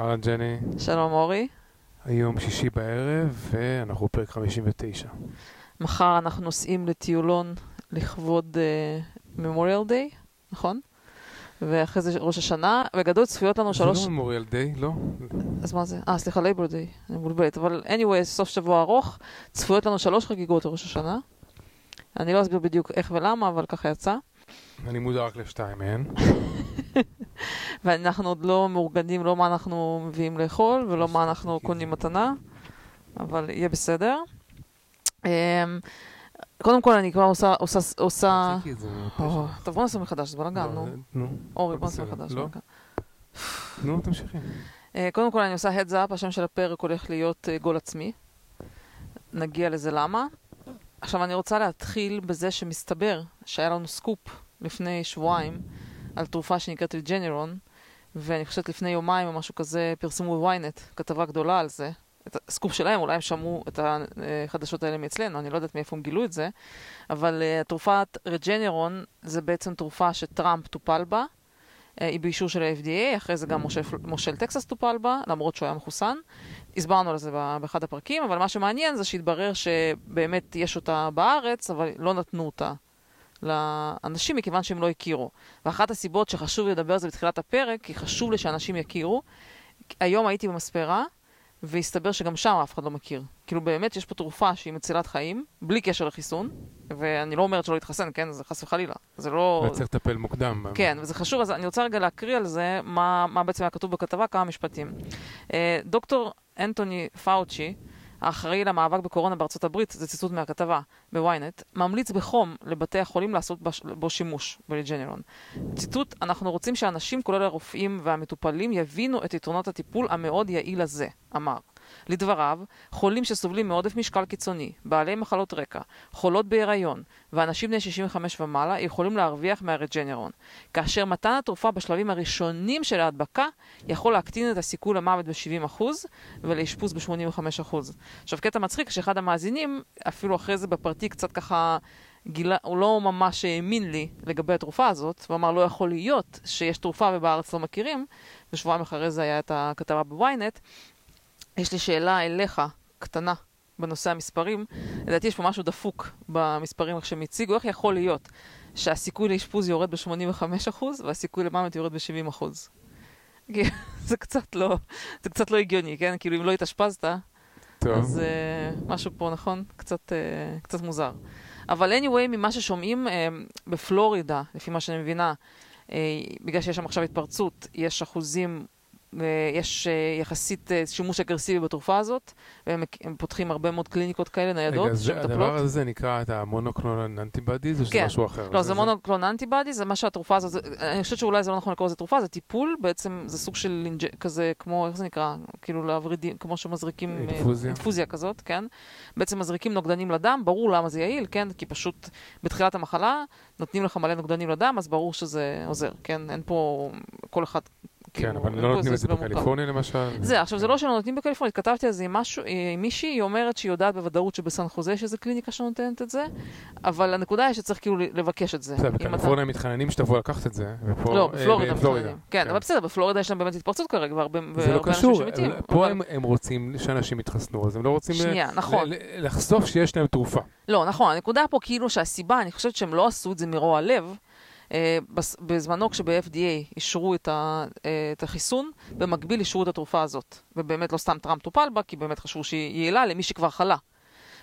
אהלן ג'ני, שלום אורי. היום שישי בערב ואנחנו בפרק 59. מחר אנחנו נוסעים לטיולון לכבוד ממוריאל uh, דיי, נכון? ואחרי זה ראש השנה, בגדול צפויות לנו שלוש... זה לא ממוריאל דיי, לא? אז מה זה? אה, סליחה, לייבור דיי, אני מבולבלת. אבל anyway, סוף שבוע ארוך, צפויות לנו שלוש חגיגות לראש השנה. אני לא אסביר בדיוק איך ולמה, אבל ככה יצא. אני מודע רק לשתיים מהן. ואנחנו עוד לא מאורגנים, לא מה אנחנו מביאים לאכול ולא מה אנחנו קונים מתנה, אבל יהיה בסדר. אמ, קודם כל אני כבר עושה... עושה... עושה... טוב, בוא נעשה מחדש, זה בלאגן, נו. אורי, בוא נעשה מחדש. לא? נו, תמשיכי. אה, קודם כל אני עושה heads up, השם של הפרק הולך להיות אה, גול עצמי. נגיע לזה למה. עכשיו אני רוצה להתחיל בזה שמסתבר שהיה לנו סקופ לפני שבועיים. על תרופה שנקראת Regeneron, ואני חושבת לפני יומיים או משהו כזה פרסמו בוויינט כתבה גדולה על זה. את הסקופ שלהם, אולי הם שמעו את החדשות האלה מאצלנו, אני לא יודעת מאיפה הם גילו את זה, אבל אה, תרופת Regeneron זה בעצם תרופה שטראמפ טופל בה, אה, היא באישור של ה-FDA, אחרי זה גם מושל, מושל טקסס טופל בה, למרות שהוא היה מחוסן. הסברנו על זה באחד הפרקים, אבל מה שמעניין זה שהתברר שבאמת יש אותה בארץ, אבל לא נתנו אותה לאנשים מכיוון שהם לא הכירו. ואחת הסיבות שחשוב לדבר על זה בתחילת הפרק, כי חשוב לי שאנשים יכירו. היום הייתי במספרה, והסתבר שגם שם אף אחד לא מכיר. כאילו באמת יש פה תרופה שהיא מצילת חיים, בלי קשר לחיסון, ואני לא אומרת שלא להתחסן, כן? זה חס וחלילה. זה לא... וצריך לטפל מוקדם. כן, וזה חשוב, אז אני רוצה רגע להקריא על זה מה, מה בעצם היה כתוב בכתבה, כמה משפטים. אה, דוקטור אנטוני פאוצ'י, האחראי למאבק בקורונה בארצות הברית, זה ציטוט מהכתבה בוויינט, ממליץ בחום לבתי החולים לעשות בו שימוש, בריג'נרון. ציטוט, אנחנו רוצים שאנשים, כולל הרופאים והמטופלים, יבינו את יתרונות הטיפול המאוד יעיל הזה, אמר. לדבריו, חולים שסובלים מעודף משקל קיצוני, בעלי מחלות רקע, חולות בהיריון ואנשים בני 65 ומעלה יכולים להרוויח מהרג'נרון, כאשר מתן התרופה בשלבים הראשונים של ההדבקה יכול להקטין את הסיכוי למוות ב-70% ולאשפוז ב-85%. עכשיו, קטע מצחיק שאחד המאזינים, אפילו אחרי זה בפרטי קצת ככה... גילה, הוא לא ממש האמין לי לגבי התרופה הזאת, הוא אמר לא יכול להיות שיש תרופה ובארץ לא מכירים, ושבועיים אחרי זה היה את הכתבה בוויינט, יש לי שאלה אליך, קטנה, בנושא המספרים. לדעתי יש פה משהו דפוק במספרים שהם הציגו. איך יכול להיות שהסיכוי לאשפוז יורד ב-85% והסיכוי למוות יורד ב-70%? זה קצת לא, זה קצת לא הגיוני, כן? כאילו אם לא התאשפזת, טוב. אז uh, משהו פה, נכון? קצת, uh, קצת מוזר. אבל anyway, ממה ששומעים, uh, בפלורידה, לפי מה שאני מבינה, uh, בגלל שיש שם עכשיו התפרצות, יש אחוזים יש אה, יחסית אה, שימוש אגרסיבי בתרופה הזאת, והם פותחים הרבה מאוד קליניקות כאלה ניידות שמטפלות. רגע, הדבר הזה נקרא את המונוקלונל אנטיבדיז, או שזה כן. משהו אחר? לא, זה מונוקלונל אנטיבדיז, זה מה שהתרופה הזאת, אני חושבת שאולי זה לא נכון לקרוא לזה תרופה, זה טיפול, בעצם זה סוג של. כזה, כמו, איך זה נקרא? כאילו להברידים, כמו שמזריקים... אה, אינפוזיה. אינפוזיה כזאת, כן? בעצם מזריקים נוגדנים לדם, ברור למה זה יעיל, כן? כי פשוט בתחילת המחלה נותנים לך מלא נוגדנים לדם, אז ברור שזה עוזר, כן? אין פה כל אחד כן, כאילו, אבל לא נותנים את זה בקליפורניה למשל. זה, עכשיו זה לא שלא נותנים בקליפורניה, התכתבתי על זה עם מישהי, היא אומרת שהיא יודעת בוודאות שבסן חוזה יש איזה קליניקה שנותנת את זה, אבל הנקודה היא שצריך כאילו לבקש את זה. בסדר, בקליפורניה הם מתחננים שתבוא לקחת את זה, ופה... לא, בפלורידה מתחננים. כן, אבל בסדר, בפלורידה יש להם באמת התפרצות כרגע, והרבה לא אנשים שמתים. פה הם רוצים שאנשים יתחסנו, אז הם לא רוצים נכון. לחשוף שיש להם תרופה. לא, נכון, הנקודה פה כאילו שהסיבה, אני חושבת שהם לא עשו את זה מרוע לב, אה, בזמנו כשב-FDA אישרו את, ה, אה, את החיסון, במקביל אישרו את התרופה הזאת. ובאמת לא סתם טראמפ טופל בה, כי באמת חשבו שהיא יעילה למי שכבר חלה.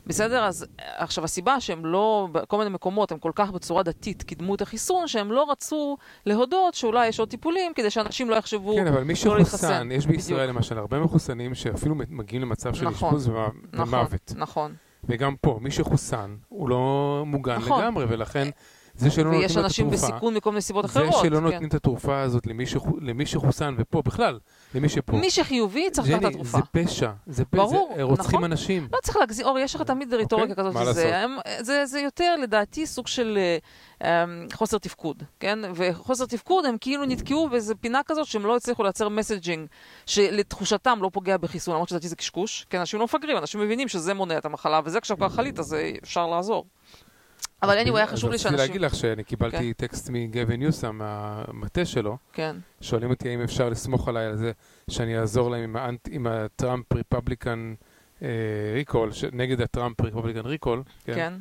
בסדר? אז עכשיו הסיבה שהם לא, בכל מיני מקומות, הם כל כך בצורה דתית קידמו את החיסון, שהם לא רצו להודות שאולי יש עוד טיפולים, כדי שאנשים לא יחשבו כן, אבל מי לא שחוסן, יש בישראל בדיוק. למשל הרבה מחוסנים שאפילו מגיעים למצב של נכון, אשפוז נכון, ומוות. נכון. וגם פה, מי שחוסן, הוא לא מוגן נכון. לגמרי, ולכן... זה שלא נותנים את התרופה, ויש אנשים בסיכון מכל מיני סיבות אחרות. זה שלא כן. נותנים את התרופה הזאת למי, ש... למי שחוסן, ופה בכלל, למי שפה. מי שחיובי צריך לקחת את התרופה. זה פשע, זה, פשע, ברור, זה רוצחים נכון? אנשים. לא צריך להגזים, אור, יש לך תמיד רטוריקה אוקיי, כזאת. זה, זה, זה יותר, לדעתי, סוג של um, חוסר תפקוד, כן? וחוסר תפקוד, הם כאילו נתקעו באיזה פינה כזאת שהם לא הצליחו לייצר מסג'ינג שלתחושתם לא פוגע בחיסון, למרות שלדעתי זה קשקוש, כן? אנשים לא מפגרים, אנשים מבינים שזה מונע את המחלה, וזה כשכבר חלית, אז אפשר לעזור. אבל anyway, היה חשוב לי שאנשים... רציתי להגיד לך שאני קיבלתי כן. טקסט מגבי ניוסם, מהמטה שלו. כן. שואלים אותי האם אפשר לסמוך עליי על זה שאני אעזור להם עם, ה Trump Republican אה, recall, נגד ה Trump Republican recall. כן. כן.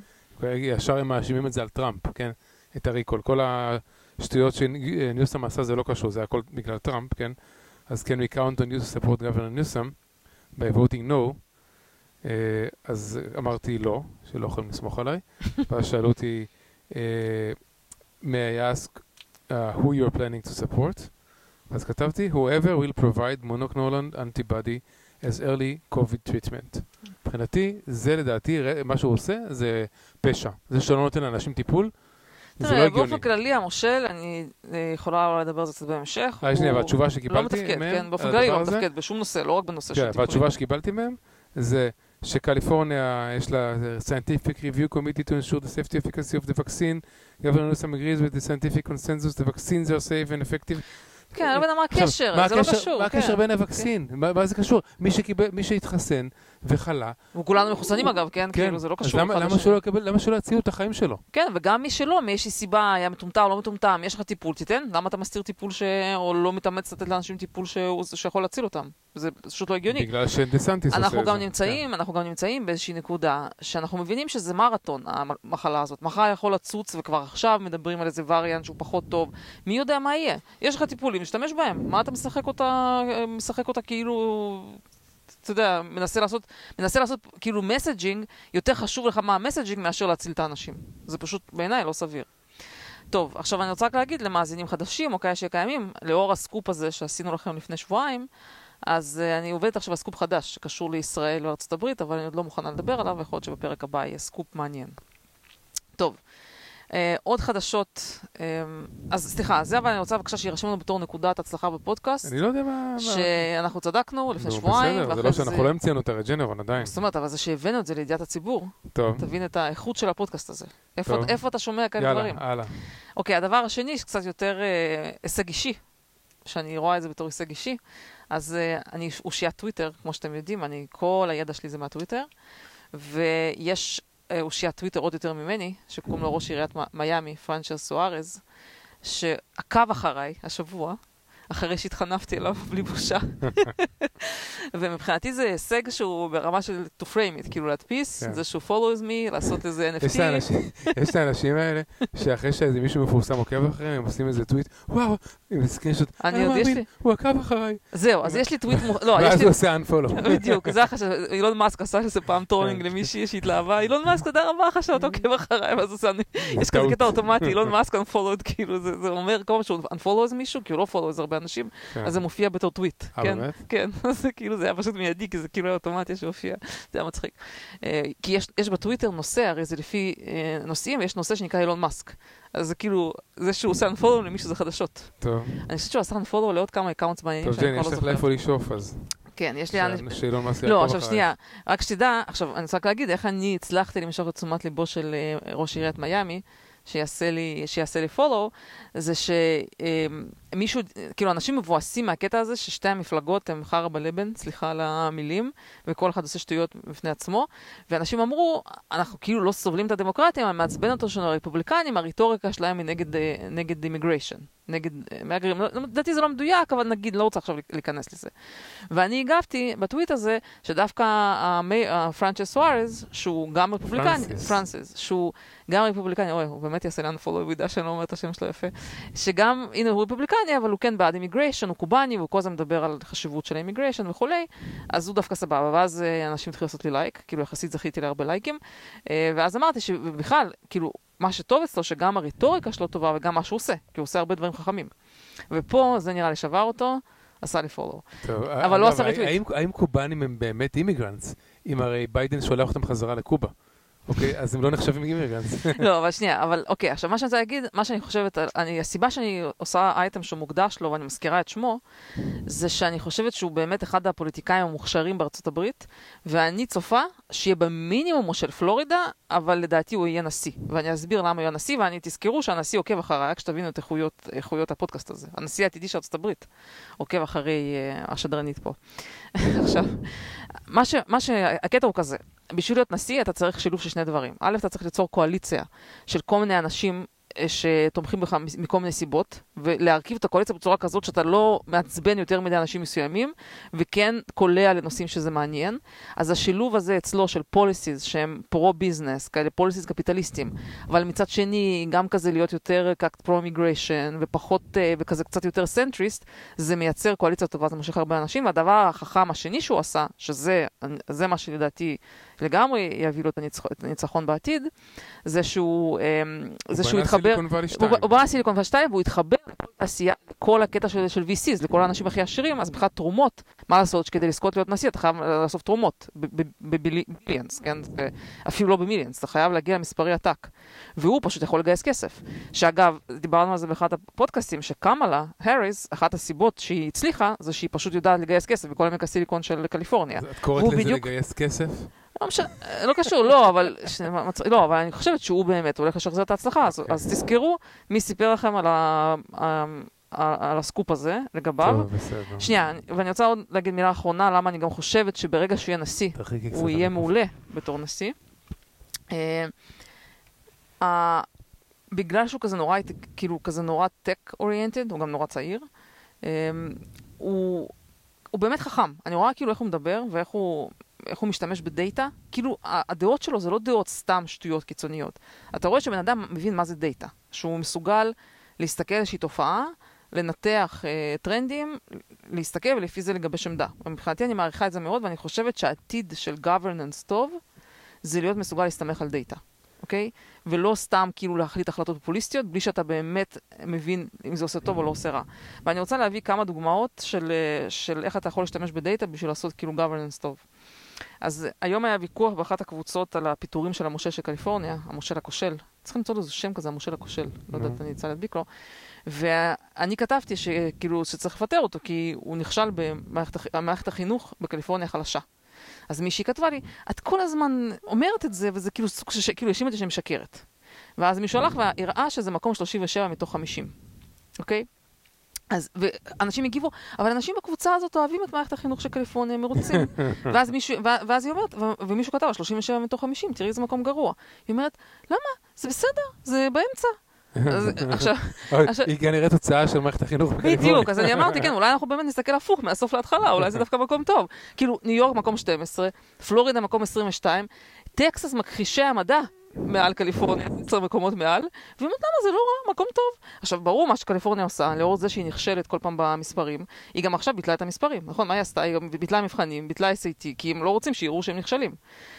ישר הם מאשימים את זה על טראמפ, כן? את ה recall. כל השטויות שניוסם עשה זה לא קשור, זה הכל בגלל טראמפ, כן? אז כן, we count on you to support governor Newsom by voting no. אה, אז אמרתי לא, שלא יכולים לסמוך עליי. ואז שאלו אותי, uh, may I ask uh, who you're planning to support? אז כתבתי, whoever will provide monoclonal antibody as early COVID treatment. מבחינתי, זה לדעתי, מה שהוא עושה זה פשע. זה שלא נותן לאנשים טיפול, זה לא הגיוני. באופן כללי, המושל, אני יכולה לדבר על זה קצת בהמשך. אה, שנייה, והתשובה שקיבלתי מהם... לא מתפקד, כן, באופן כללי לא מתפקד בשום נושא, לא רק בנושא של טיפולים. והתשובה שקיבלתי מהם זה שקליפורניה יש לה scientific review committee to ensure the safety efficacy of the vaccine. Governor Newsom agrees with the scientific consensus, the vaccines are safe and effective. כן, אני לא מבינה מה הקשר, זה לא קשור. מה הקשר כן. בין הווקסין? כן. מה זה קשור? מי שהתחסן וחלה... וכולנו מחוסנים אגב, כן? כן. כאילו, זה לא קשור. אז למה שלא יציעו את החיים שלו? כן, וגם מי שלא, מאיזושהי סיבה, היה מטומטם או לא מטומטם, יש לך טיפול, תיתן. למה אתה מסתיר טיפול ש... או לא מתאמץ לתת לאנשים טיפול שיכול להציל אותם? זה פשוט לא הגיוני. בגלל שדסנטיס עושה את זה. נמצאים, כן. אנחנו גם נמצאים באיזושהי נקודה שאנחנו מבינים שזה מרתון, המחלה הזאת. מחר יכול לצוץ וכבר עכשיו מדברים על איזה וריאנט שהוא פחות טוב. מי יודע מה יהיה? יש לך טיפולים, משתמש בהם. מה אתה משחק אותה, משחק אותה כאילו... אתה יודע, מנסה לעשות, מנסה לעשות כאילו messaging, יותר חשוב לך מה ה messaging מאשר להציל את האנשים. זה פשוט בעיניי לא סביר. טוב, עכשיו אני רוצה רק להגיד למאזינים חדשים, או כאלה שקיימים, לאור הסקופ הזה שעשינו לכם לפני שבועיים, אז אה, אני עובדת עכשיו על סקופ חדש שקשור לישראל וארצות הברית, אבל אני עוד לא מוכנה לדבר עליו, ויכול להיות שבפרק הבא יהיה סקופ מעניין. טוב, עוד חדשות, אה, אז סליחה, זה אבל אני רוצה בבקשה שירשמו לנו בתור נקודת הצלחה בפודקאסט. אני לא יודע מה... שאנחנו צדקנו לפני שבועיים. בסדר, זה לא שאנחנו לא המצאנו את ה Regeneron עדיין. זאת אומרת, אבל זה שהבאנו את זה לידיעת הציבור. טוב. תבין את האיכות של הפודקאסט הזה. איפה, איפה אתה שומע כאלה דברים? יאללה, הלאה. אוקיי, הדבר השני, שקצת יותר הישג אישי, שאני רואה את זה בתור הישג אישי, אז uh, אני אושיית טוויטר, כמו שאתם יודעים, אני, כל הידע שלי זה מהטוויטר, ויש uh, אושיית טוויטר עוד יותר ממני, שקוראים לו ראש עיריית מיאמי, פרנצ'ר סוארז, שעקב אחריי השבוע, אחרי שהתחנפתי אליו בלי בושה. ומבחינתי זה הישג שהוא ברמה של to frame it, כאילו להדפיס, כן. זה שהוא follows me, לעשות איזה NFT. יש את האנשים האלה, שאחרי שאיזה מישהו מפורסם עוקב אחריהם, הם עושים איזה טוויט, וואו, עם screenshot, אני לא מאמין, הוא עקב אחריי. זהו, אז יש לי טוויט, לא, ואז הוא עושה unfollow. בדיוק, זה החשב, אילון מאסק עשה איזה פעם trolling כן. למישהי שהתלהבה, אילון מאסק, תודה רבה לך שאתה עוקב אחריי, ואז עושה, יש כזה קטע אוטומטי, אילון מאסק unfollowed, כאילו, זה אומר כל פעם שהוא unfollows מישהו, כי הוא לא follows הרבה אנשים, כן. אז זה מופיע בתור טוויט. אה, באמת? כן, זה כאילו, זה היה פשוט מיידי, כי זה כאילו היה אוטומטי שהופיע. זה היה מצחיק. אה, כי יש בטוויטר נושא, הרי זה לפי אה, נושאים, ויש נושא שנקרא אילון מאסק. אז זה כאילו, זה שהוא עושה unfollow למישהו זה חדשות. טוב. אני חושבת שהוא עשה unfollow לעוד כמה accounts מעניינים שאני כבר לא זוכרת. טוב, ג'ני, יש לך לאיפה לשאוף אז. כן, יש לי... שאילון מאסק לא, עכשיו שנייה, רק שתדע, עכשיו, אני רוצה רק להגיד איך אני הצלחתי למשוך את תשומת ליבו של ראש עיריית מיאמי. שיעשה לי, שיעשה לי follow, זה שמישהו, כאילו אנשים מבואסים מהקטע הזה ששתי המפלגות הן חרא בלבן, סליחה על המילים, וכל אחד עושה שטויות בפני עצמו, ואנשים אמרו, אנחנו כאילו לא סובלים את הדמוקרטיה, אבל מעצבן אותו שלנו הרפובליקנים, הרטוריקה שלהם היא נגד immigration. נגד אה, מהגרים, לא, לדעתי זה לא מדויק, אבל נגיד, לא רוצה עכשיו להיכנס לזה. ואני הגבתי בטוויט הזה, שדווקא פרנצ'ס סוארז, שהוא גם רפובליקני, פרנסיס, שהוא גם רפובליקני, אוי, הוא באמת יעשה לנו follow, הוא ידע שאני לא אומר את השם שלו יפה, שגם, הנה, הוא רפובליקני, אבל הוא כן בעד immigration, הוא קובאני, והוא כל הזמן מדבר על חשיבות של immigration וכולי, אז הוא דווקא סבבה, ואז אה, אנשים התחילו לעשות לי לייק, כאילו יחסית זכיתי להרבה לייקים, אה, ואז אמרתי שבכלל, כאילו, מה שטוב אצלו, שגם הרטוריקה שלו טובה וגם מה שהוא עושה, כי הוא עושה הרבה דברים חכמים. ופה זה נראה לי שבר אותו, עשה לי follow. אבל לא עשה retweet. האם קובאנים הם באמת immigrants, אם הרי ביידן שולח אותם חזרה לקובה? אוקיי, אז הם לא נחשבים immigrants. לא, אבל שנייה, אבל אוקיי, עכשיו מה שאני רוצה להגיד, מה שאני חושבת, אני, הסיבה שאני עושה אייטם שמוקדש לו ואני מזכירה את שמו, זה שאני חושבת שהוא באמת אחד הפוליטיקאים המוכשרים בארצות הברית, ואני צופה שיהיה במינימום של פלורידה, אבל לדעתי הוא יהיה נשיא. ואני אסביר למה הוא יהיה נשיא, ואני תזכרו שהנשיא עוקב אחריי, רק שתבינו את איכויות, איכויות הפודקאסט הזה. הנשיא העתידי של ארצות הברית עוקב אחרי uh, השדרנית פה. עכשיו, מה ש... מה ש... הקטע הוא כזה. בשביל להיות נשיא אתה צריך שילוב של שני דברים. א', אתה צריך ליצור קואליציה של כל מיני אנשים אה, שתומכים בך מכל מיני סיבות, ולהרכיב את הקואליציה בצורה כזאת שאתה לא מעצבן יותר מדי אנשים מסוימים, וכן קולע לנושאים שזה מעניין. אז השילוב הזה אצלו של policies שהם pro-business, כאלה policies קפיטליסטיים, אבל מצד שני גם כזה להיות יותר pro-immigration, ופחות, אה, וכזה קצת יותר centrist, זה מייצר קואליציה טובה, זה מושך הרבה אנשים, והדבר החכם השני שהוא עשה, שזה מה שלדעתי לגמרי יביא לו את, הניצח, את הניצחון בעתיד, זה שהוא, אמ, זה שהוא התחבר... הוא בנה Silicon Valley 2. הוא בנה Silicon Valley 2 והוא התחבר לכל הקטע של, של VCs, לכל האנשים הכי עשירים, אז בכלל תרומות, מה לעשות שכדי לזכות להיות נשיא אתה חייב לאסוף תרומות בביליאנס, כן? אפילו לא במיליאנס, אתה חייב להגיע למספרי עתק. והוא פשוט יכול לגייס כסף. שאגב, דיברנו על זה באחד הפודקאסטים, שקמאלה, האריס, אחת הסיבות שהיא הצליחה, זה שהיא פשוט יודעת לגייס כסף בכל עמק הסיליקון של קליפורניה. את קוראת לזה בדיוק... לגייס כסף? לא משנה, לא קשור, לא, אבל, לא, אבל אני חושבת שהוא באמת הולך לשחזר את ההצלחה, אז, אז תזכרו מי סיפר לכם על, ה, על הסקופ הזה לגביו. טוב, בסדר. שנייה, ואני רוצה עוד להגיד מילה אחרונה, למה אני גם חושבת שברגע שהוא יהיה נשיא, הוא יהיה מעולה בתור נשיא. Uh, בגלל שהוא כזה נורא, כאילו, כזה נורא טק אוריינטד, הוא גם נורא צעיר, um, הוא, הוא באמת חכם. אני רואה כאילו איך הוא מדבר ואיך הוא איך הוא משתמש בדאטה, כאילו הדעות שלו זה לא דעות סתם שטויות קיצוניות. אתה רואה שבן אדם מבין מה זה דאטה, שהוא מסוגל להסתכל על איזושהי תופעה, לנתח אה, טרנדים, להסתכל ולפי זה לגבש עמדה. מבחינתי אני מעריכה את זה מאוד ואני חושבת שהעתיד של governance טוב זה להיות מסוגל להסתמך על דאטה, אוקיי? ולא סתם כאילו להחליט החלטות פופוליסטיות בלי שאתה באמת מבין אם זה עושה טוב או לא עושה רע. ואני רוצה להביא כמה דוגמאות של, אה, של איך אתה יכול להשתמש בדאטה בשביל לעשות כאילו governance טוב. אז היום היה ויכוח באחת הקבוצות על הפיטורים של המושל של קליפורניה, המושל הכושל. צריכים למצוא לו שם כזה, המושל הכושל. לא יודעת, אני אצא להדביק לו. ואני כתבתי שכאילו שצריך לפטר אותו, כי הוא נכשל במערכת החינוך בקליפורניה חלשה. אז מישהי כתבה לי, את כל הזמן אומרת את זה, וזה כאילו סוג של, כאילו האשים אותי שאני משקרת. ואז מישהו הלך והראה שזה מקום 37 מתוך 50, אוקיי? אז, ואנשים הגיבו, אבל אנשים בקבוצה הזאת אוהבים את מערכת החינוך של קליפורניה, הם מרוצים. ואז, מישהו, ואז היא אומרת, ומישהו כתב, 37 מתוך 50, תראי איזה מקום גרוע. היא אומרת, למה? זה בסדר, זה באמצע. עכשיו, היא כנראה תוצאה של מערכת החינוך בקליפורניה. בדיוק, אז אני אמרתי, כן, אולי אנחנו באמת נסתכל הפוך, מהסוף להתחלה, אולי זה דווקא מקום טוב. כאילו, ניו יורק מקום 12, פלורידה מקום 22, טקסס מכחישי המדע. מעל קליפורניה, עשר מקומות מעל, אומרת, למה זה לא רע, מקום טוב. עכשיו, ברור מה שקליפורניה עושה, לאור זה שהיא נכשלת כל פעם במספרים, היא גם עכשיו ביטלה את המספרים, נכון? מה היא עשתה? היא גם ביטלה מבחנים, ביטלה SAT, כי הם לא רוצים שיראו שהם נכשלים.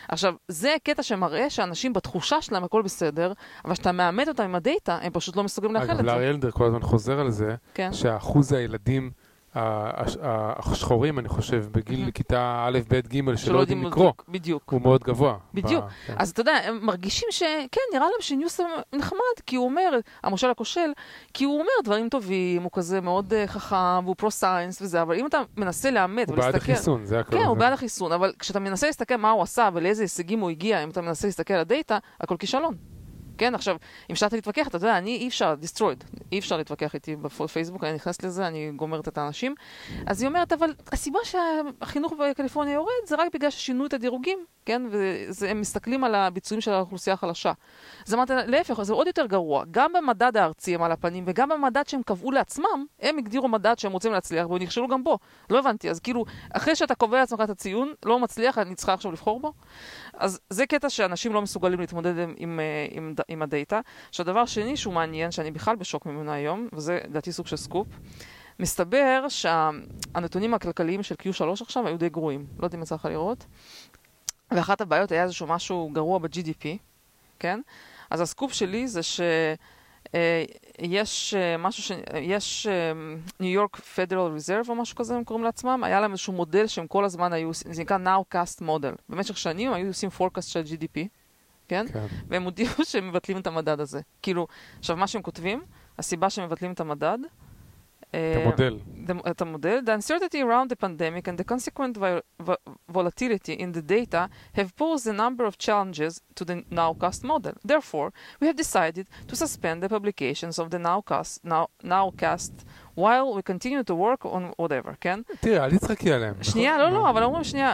עכשיו, זה קטע שמראה שאנשים בתחושה שלהם הכל בסדר, אבל כשאתה מאמת אותם עם הדאטה, הם פשוט לא מסוגלים לאחל את זה. אגב, לארי אלדר כל הזמן חוזר על זה, כן. שאחוז הילדים השחורים, אני חושב, בגיל כיתה א', ב', ג', שלא יודעים לקרוא, בדיוק. הוא מאוד גבוה. בדיוק. כן. אז אתה יודע, הם מרגישים שכן, נראה להם שניוסם נחמד, כי הוא אומר, המושל הכושל, כי הוא אומר דברים טובים, הוא כזה מאוד אה, חכם, והוא פרו-science וזה, אבל אם אתה מנסה לאמת ולהסתכל... הוא בעד החיסון, זה הכל. כן, הוא בעד החיסון, אבל כשאתה מנסה להסתכל מה הוא עשה ולאיזה הישגים הוא הגיע, אם אתה מנסה להסתכל על ה data, הכל כישלון. כן, עכשיו, אם אתה להתווכח, אתה יודע, אני אי אפשר, destroyed, אי אפשר להתווכח איתי בפייסבוק, אני נכנסת לזה, אני גומרת את האנשים. אז היא אומרת, אבל הסיבה שהחינוך בקליפורניה יורד זה רק בגלל ששינו את הדירוגים, כן, והם מסתכלים על הביצועים של האוכלוסייה החלשה. אז אמרתי, להפך, זה עוד יותר גרוע. גם במדד הארצי הם על הפנים, וגם במדד שהם קבעו לעצמם, הם הגדירו מדד שהם רוצים להצליח, והם נכשלו גם בו. לא הבנתי, אז כאילו, אחרי שאתה קובע לעצמך את הציון, לא מצליח, אני צריכה עכשיו לבחור בו? אז זה קטע שאנשים לא מסוגלים להתמודד עם, עם, עם, עם הדאטה. עכשיו, דבר שני שהוא מעניין, שאני בכלל בשוק ממנו היום, וזה לדעתי סוג של סקופ, מסתבר שהנתונים הכלכליים של Q3 עכשיו היו די גרועים. לא יודעת אם יצא לך לראות. ואחת הבעיות היה איזשהו משהו גרוע ב-GDP, כן? אז הסקופ שלי זה ש... אה, יש אה, משהו ש... יש ניו יורק פדרל ריזרב או משהו כזה הם קוראים לעצמם, היה להם איזשהו מודל שהם כל הזמן היו, זה נקרא Nowcast Model. במשך שנים היו עושים forecast של GDP, כן? כן. והם הודיעו שהם מבטלים את המדד הזה. כאילו, עכשיו מה שהם כותבים, הסיבה שהם מבטלים את המדד, את המודל. את המודל. The uncertainty around the pandemic and the consequent volatility in the data have posed a number of challenges to the Nowcast model. Therefore, we have decided to suspend the publications of the Nowcast, now, Nowcast while we continue to work on whatever, כן? תראה, אל תצחקי עליהם. שנייה, לא, לא, אבל אומרים שנייה.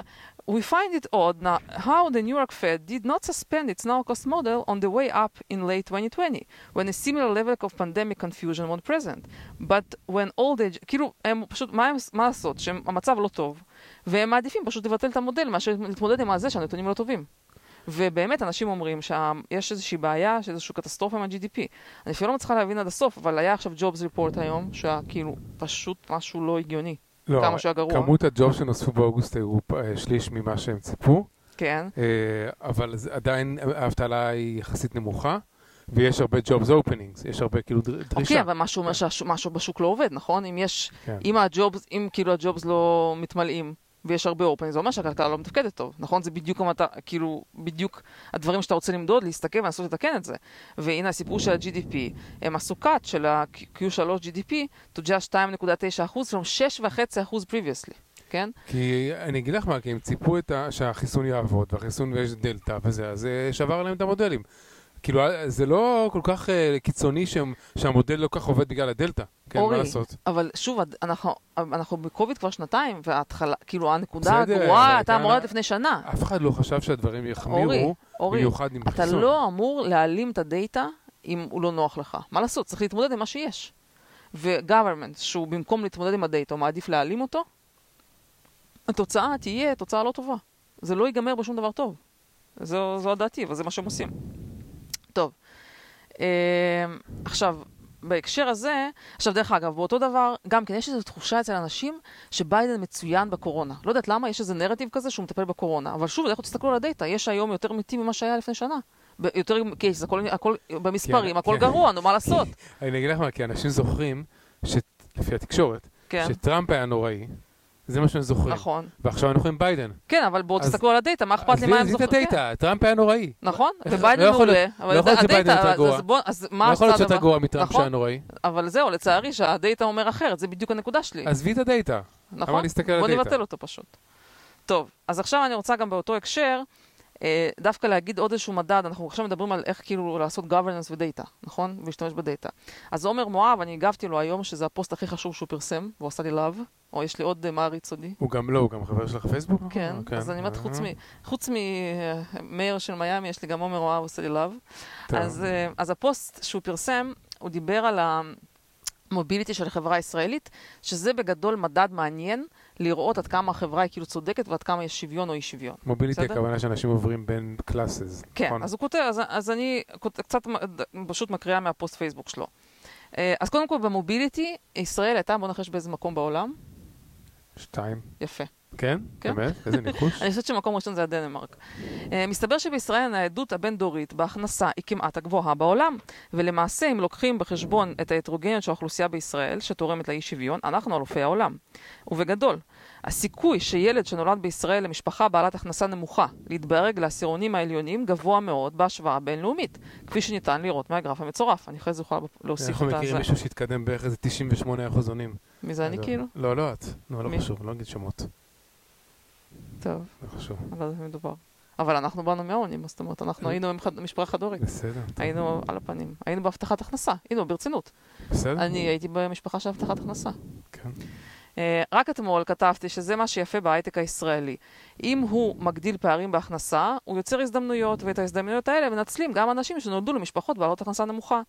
We find it odd now how the New York Fed did not suspend its now-cost model on the way up in late 2020, when a similar level of pandemic confusion was present. But when all the... כאילו, הם פשוט, מה, הם, מה לעשות? שהמצב לא טוב, והם מעדיפים פשוט לבטל את המודל מאשר להתמודד עם זה שהנתונים לא טובים. ובאמת אנשים אומרים שיש איזושהי בעיה, שאיזושהי קטסטרופה עם ה-GDP. אני אפילו לא מצליחה להבין עד הסוף, אבל היה עכשיו Jobs Report היום, שהיה כאילו פשוט משהו לא הגיוני. לא, כמה שהיה גרוע. כמות הג'וב שנוספו באוגוסט היו אה, שליש ממה שהם ציפו, כן, אה, אבל עדיין האבטלה היא יחסית נמוכה, ויש הרבה Jobs Openings, יש הרבה כאילו דר- דרישה. אוקיי, אבל משהו אומר שמשהו בשוק לא עובד, נכון? אם יש, כן. אם הג'ובס, אם כאילו הג'ובס לא מתמלאים, ויש הרבה אופן, זה אומר שהכלכלה לא מתפקדת טוב, נכון? זה בדיוק המטה, כאילו, בדיוק הדברים שאתה רוצה למדוד, להסתכל ולנסות לתקן את זה. והנה הסיפור של ה-GDP, הם עשו cut של ה-Q3 GDP to just 2.9% from 6.5% previously, כן? כי אני אגיד לך מה, כי הם ציפו ה, שהחיסון יעבוד, והחיסון ויש דלתא וזה, אז זה שבר להם את המודלים. כאילו, זה לא כל כך אה, קיצוני שהם, שהמודל לא כל כך עובד בגלל הדלתא. כן, אורי, מה לעשות? אבל שוב, אנחנו, אנחנו בקוביד כבר שנתיים, וההתחלה, כאילו הנקודה הגרועה הייתה אתה- אמורה להיות לפני שנה. אף אחד לא חשב שהדברים אורי, יחמירו, אורי, במיוחד עם אתה חיסון. לא אמור להעלים את הדאטה אם הוא לא נוח לך. מה לעשות? צריך להתמודד עם מה שיש. ו-government, שהוא במקום להתמודד עם הדאטה, הוא מעדיף להעלים אותו, התוצאה תהיה תוצאה לא טובה. זה לא ייגמר בשום דבר טוב. זו, זו הדעתי, אבל זה מה שהם עושים. טוב, אה, עכשיו, בהקשר הזה, עכשיו דרך אגב, באותו דבר, גם כן יש איזו תחושה אצל אנשים שביידן מצוין בקורונה. לא יודעת למה, יש איזה נרטיב כזה שהוא מטפל בקורונה. אבל שוב, לכו תסתכלו על ה data, יש היום יותר מתים ממה שהיה לפני שנה. יותר cases, הכל, הכל במספרים, כן, הכל כן. גרוע, נו מה לעשות? אני אגיד לך מה, כי אנשים זוכרים, לפי התקשורת, כן, שטראמפ היה נוראי, זה מה שהם זוכרים. נכון. ועכשיו אנחנו עם ביידן. כן, אבל בואו תסתכלו על ה data, מה אכפת לי מה הם עזבי את זוכרים? ה data, טראמפ היה נוראי. נכון, וביידן לא יכול מעולה, לא יכול להיות שביידן יותר גרוע. לא יכול להיות הדבר? גרוע מטראמפ נכון. שהיה נוראי. אבל זהו, לצערי שה data אומר אחרת, זה בדיוק הנקודה שלי. עזבי את ה data. נכון? בוא? נבטל אותו פשוט. טוב, אז עכשיו אני רוצה גם באותו הקשר, אה, דווקא להגיד עוד איזשהו מדד, אנחנו עכשיו מדברים על איך כאילו לעשות governance ו data, נכון? ולהשתמש ב data. אז עומר מואב, אני הגבתי לו היום שזה הפוסט הכי חשוב שהוא פרסם, והוא עשה לי love, אז יש לי עוד אה, מעריץ סודי. הוא גם לא, הוא גם חבר שלך בפייסבוק? כן, אה, אז אני אומרת, חוץ אה, מ- חוץ מ mayor של מיאמי, יש לי גם עומר מואב עושה לי love. אז, אז הפוסט שהוא פרסם, הוא דיבר על ה mobility של החברה הישראלית, שזה בגדול מדד מעניין לראות עד כמה החברה היא כאילו צודקת ועד כמה יש שוויון או אי שוויון. mobility? הכוונה שאנשים עוברים בין classes. כן, נכון? אז הוא כותב, אז, אז אני קצת פשוט מקריאה מהפוסט פייסבוק שלו. אז קודם כל ב mobility, ישראל הייתה, בוא נחש באיזה מקום בעולם. שתיים. יפה. כן? כן. באמת? איזה ניחוש? אני חושבת שמקום ראשון זה הדנמרק. Uh, מסתבר שבישראל הניידות הבין-דורית בהכנסה היא כמעט הגבוהה בעולם, ולמעשה אם לוקחים בחשבון את ההטרוגניות של האוכלוסייה בישראל, שתורמת לאי שוויון, אנחנו אלופי העולם. ובגדול, הסיכוי שילד שנולד בישראל למשפחה בעלת הכנסה נמוכה להתברג לעשירונים העליונים גבוה מאוד בהשוואה בינלאומית, כפי שניתן לראות מהגרף המצורף. אני אחרי זה יכולה להוסיף אנחנו את מכירים הזה. מישהו שהתקדם בערך איזה 98 אחוז עונים. מי זה אני לא, כאילו? לא, לא את. נו, לא? חשוב, לא נגיד שמות. טוב, לא חשוב. אני לא יודעת מדובר. אבל אנחנו באנו מהעונים, זאת אומרת, אנחנו היינו עם משפחה חד-הורית. בסדר. היינו על הפנים, היינו בהבטחת הכנסה, היינו ברצינות. בסדר? אני הייתי במשפחה של הבטחת הכנסה. כן. אה, רק אתמול כתבתי שזה מה שיפה בהייטק הישראלי. אם הוא מגדיל פערים בהכנסה, הוא יוצר הזדמנויות, ואת ההזדמנויות האלה מנצלים גם אנשים שנולדו למשפחות בעלות הכנסה נמוכה.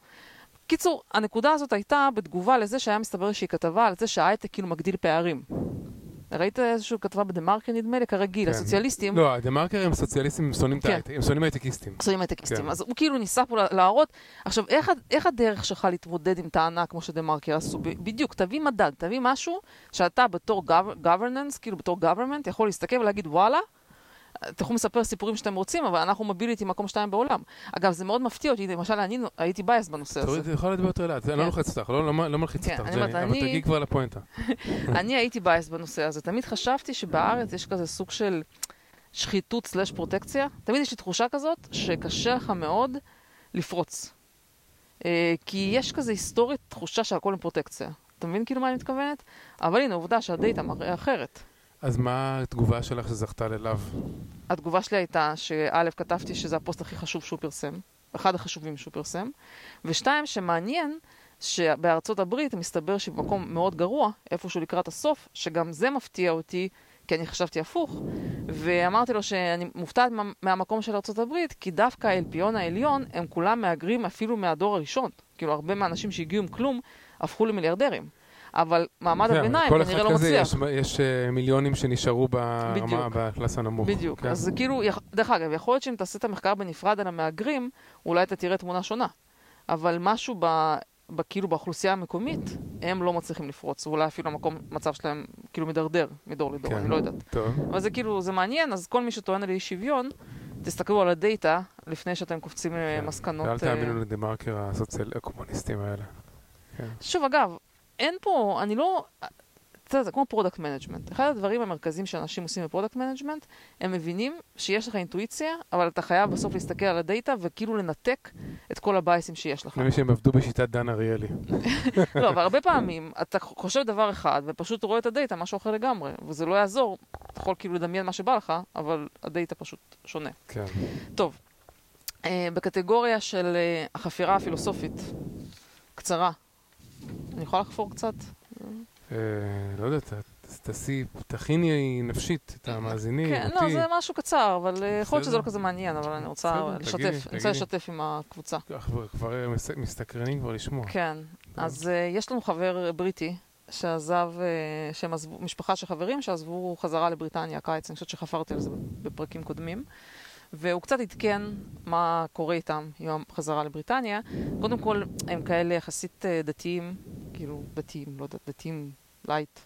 קיצור, הנקודה הזאת הייתה בתגובה לזה שהיה מסתבר איזושהי כתבה על זה שההייטק כאילו מגדיל פערים. ראית איזושהי כתבה בדה-מרקר נדמה לי? כרגיל, כן. הסוציאליסטים לא, הדה-מרקר הם סוציאליסטים, הם שונאים את כן. ההייטק, הם שונאים הייטקיסטים. עושים הייטקיסטים. כן. אז הוא כאילו ניסה פה להראות, עכשיו, איך, איך הדרך שלך להתמודד עם טענה כמו שדה מרקר עשו? בדיוק, תביא מדד, תביא משהו שאתה בתור gov- governance, כאילו בתור government, יכול להסתכל ולהגיד, וואלה, אתם יכולים לספר סיפורים שאתם רוצים, אבל אנחנו מוביליטי מקום שתיים בעולם. אגב, זה מאוד מפתיע אותי, למשל, אני הייתי biased בנושא הזה. את יכולה לדבר יותר לאט, אני לא כן. לוחץ אותך, לא- לא לא מלחיץ כן, אותך, אבל תגיעי כבר לפואנטה. אני הייתי biased בנושא הזה. תמיד חשבתי שבארץ יש כזה סוג של שחיתות slash פרוטקציה. תמיד יש לי תחושה כזאת שקשה לך מאוד לפרוץ. אה, כי יש כזה היסטורית תחושה שהכל עם פרוטקציה. אתה מבין כאילו מה אני מתכוונת? אבל הנה, עובדה שה data מראה אחרת. אז מה התגובה שלך שזכתה ל love? התגובה שלי הייתה שא', כתבתי שזה הפוסט הכי חשוב שהוא פרסם, אחד החשובים שהוא פרסם, ושתיים, שמעניין שבארצות הברית מסתבר שבמקום מאוד גרוע, איפשהו לקראת הסוף, שגם זה מפתיע אותי, כי אני חשבתי הפוך, ואמרתי לו שאני מופתעת מה, מהמקום של ארה"ב, כי דווקא האלפיון העליון, הם כולם מהגרים אפילו מהדור הראשון. כאילו, הרבה מהאנשים שהגיעו עם כלום, הפכו למיליארדרים. אבל מעמד הביניים כל כנראה אחד לא כזה, מצליח. יש, יש אה, מיליונים שנשארו ברמה. בקלאס הנמוך. בדיוק. כן. אז זה כאילו, דרך אגב, יכול להיות שאם תעשה את המחקר בנפרד על המהגרים, אולי אתה תראה תמונה שונה. אבל משהו ב... ב- כאילו באוכלוסייה המקומית, הם לא מצליחים לפרוץ, ואולי אפילו המקום, מצב שלהם כאילו מידרדר מדור לדור, כן. אני לא יודעת. טוב. אבל זה כאילו, זה מעניין, אז כל מי שטוען על אי שוויון, תסתכלו על הדאטה לפני שאתם קופצים כן. למסקנות. ואל אה, תאמינו לדה מרקר הסוציאל הקומוניסטים האלה. כן. שוב, אגב, אין פה, אני לא... אתה יודע, זה כמו product management. אחד הדברים המרכזיים שאנשים עושים ב product management, הם מבינים שיש לך אינטואיציה, אבל אתה חייב בסוף להסתכל על ה data וכאילו לנתק את כל ה bias ים שיש לך. למי שהם עבדו בשיטת דן אריאלי. לא, אבל הרבה פעמים אתה חושב דבר אחד ופשוט רואה את ה data משהו אחר לגמרי, וזה לא יעזור. אתה יכול כאילו לדמיין מה שבא לך, אבל ה data פשוט שונה. כן. טוב, אה, בקטגוריה של אה, החפירה הפילוסופית, קצרה, אני יכולה לחפור קצת? אה, לא יודע, ת- תעשי, תכיני נפשית את המאזינים, כן, אותי. לא, זה משהו קצר, אבל אה, יכול להיות שזה לא. כזה מעניין, אבל אני רוצה לשתף, אני רוצה. לשתף עם הקבוצה. כבר- כבר מס- מסתקרנים כבר לשמוע. כן, אז אה, יש לנו חבר בריטי שעזב, אה, שהם עזבו, משפחה של חברים שעזבו חזרה לבריטניה הקיץ, אני חושבת שחפרתי על זה בפרקים קודמים. והוא קצת עדכן מה קורה איתם עם החזרה לבריטניה. קודם כל, הם כאלה יחסית אה, דתיים, כאילו דתיים, לא יודעת, דתיים light.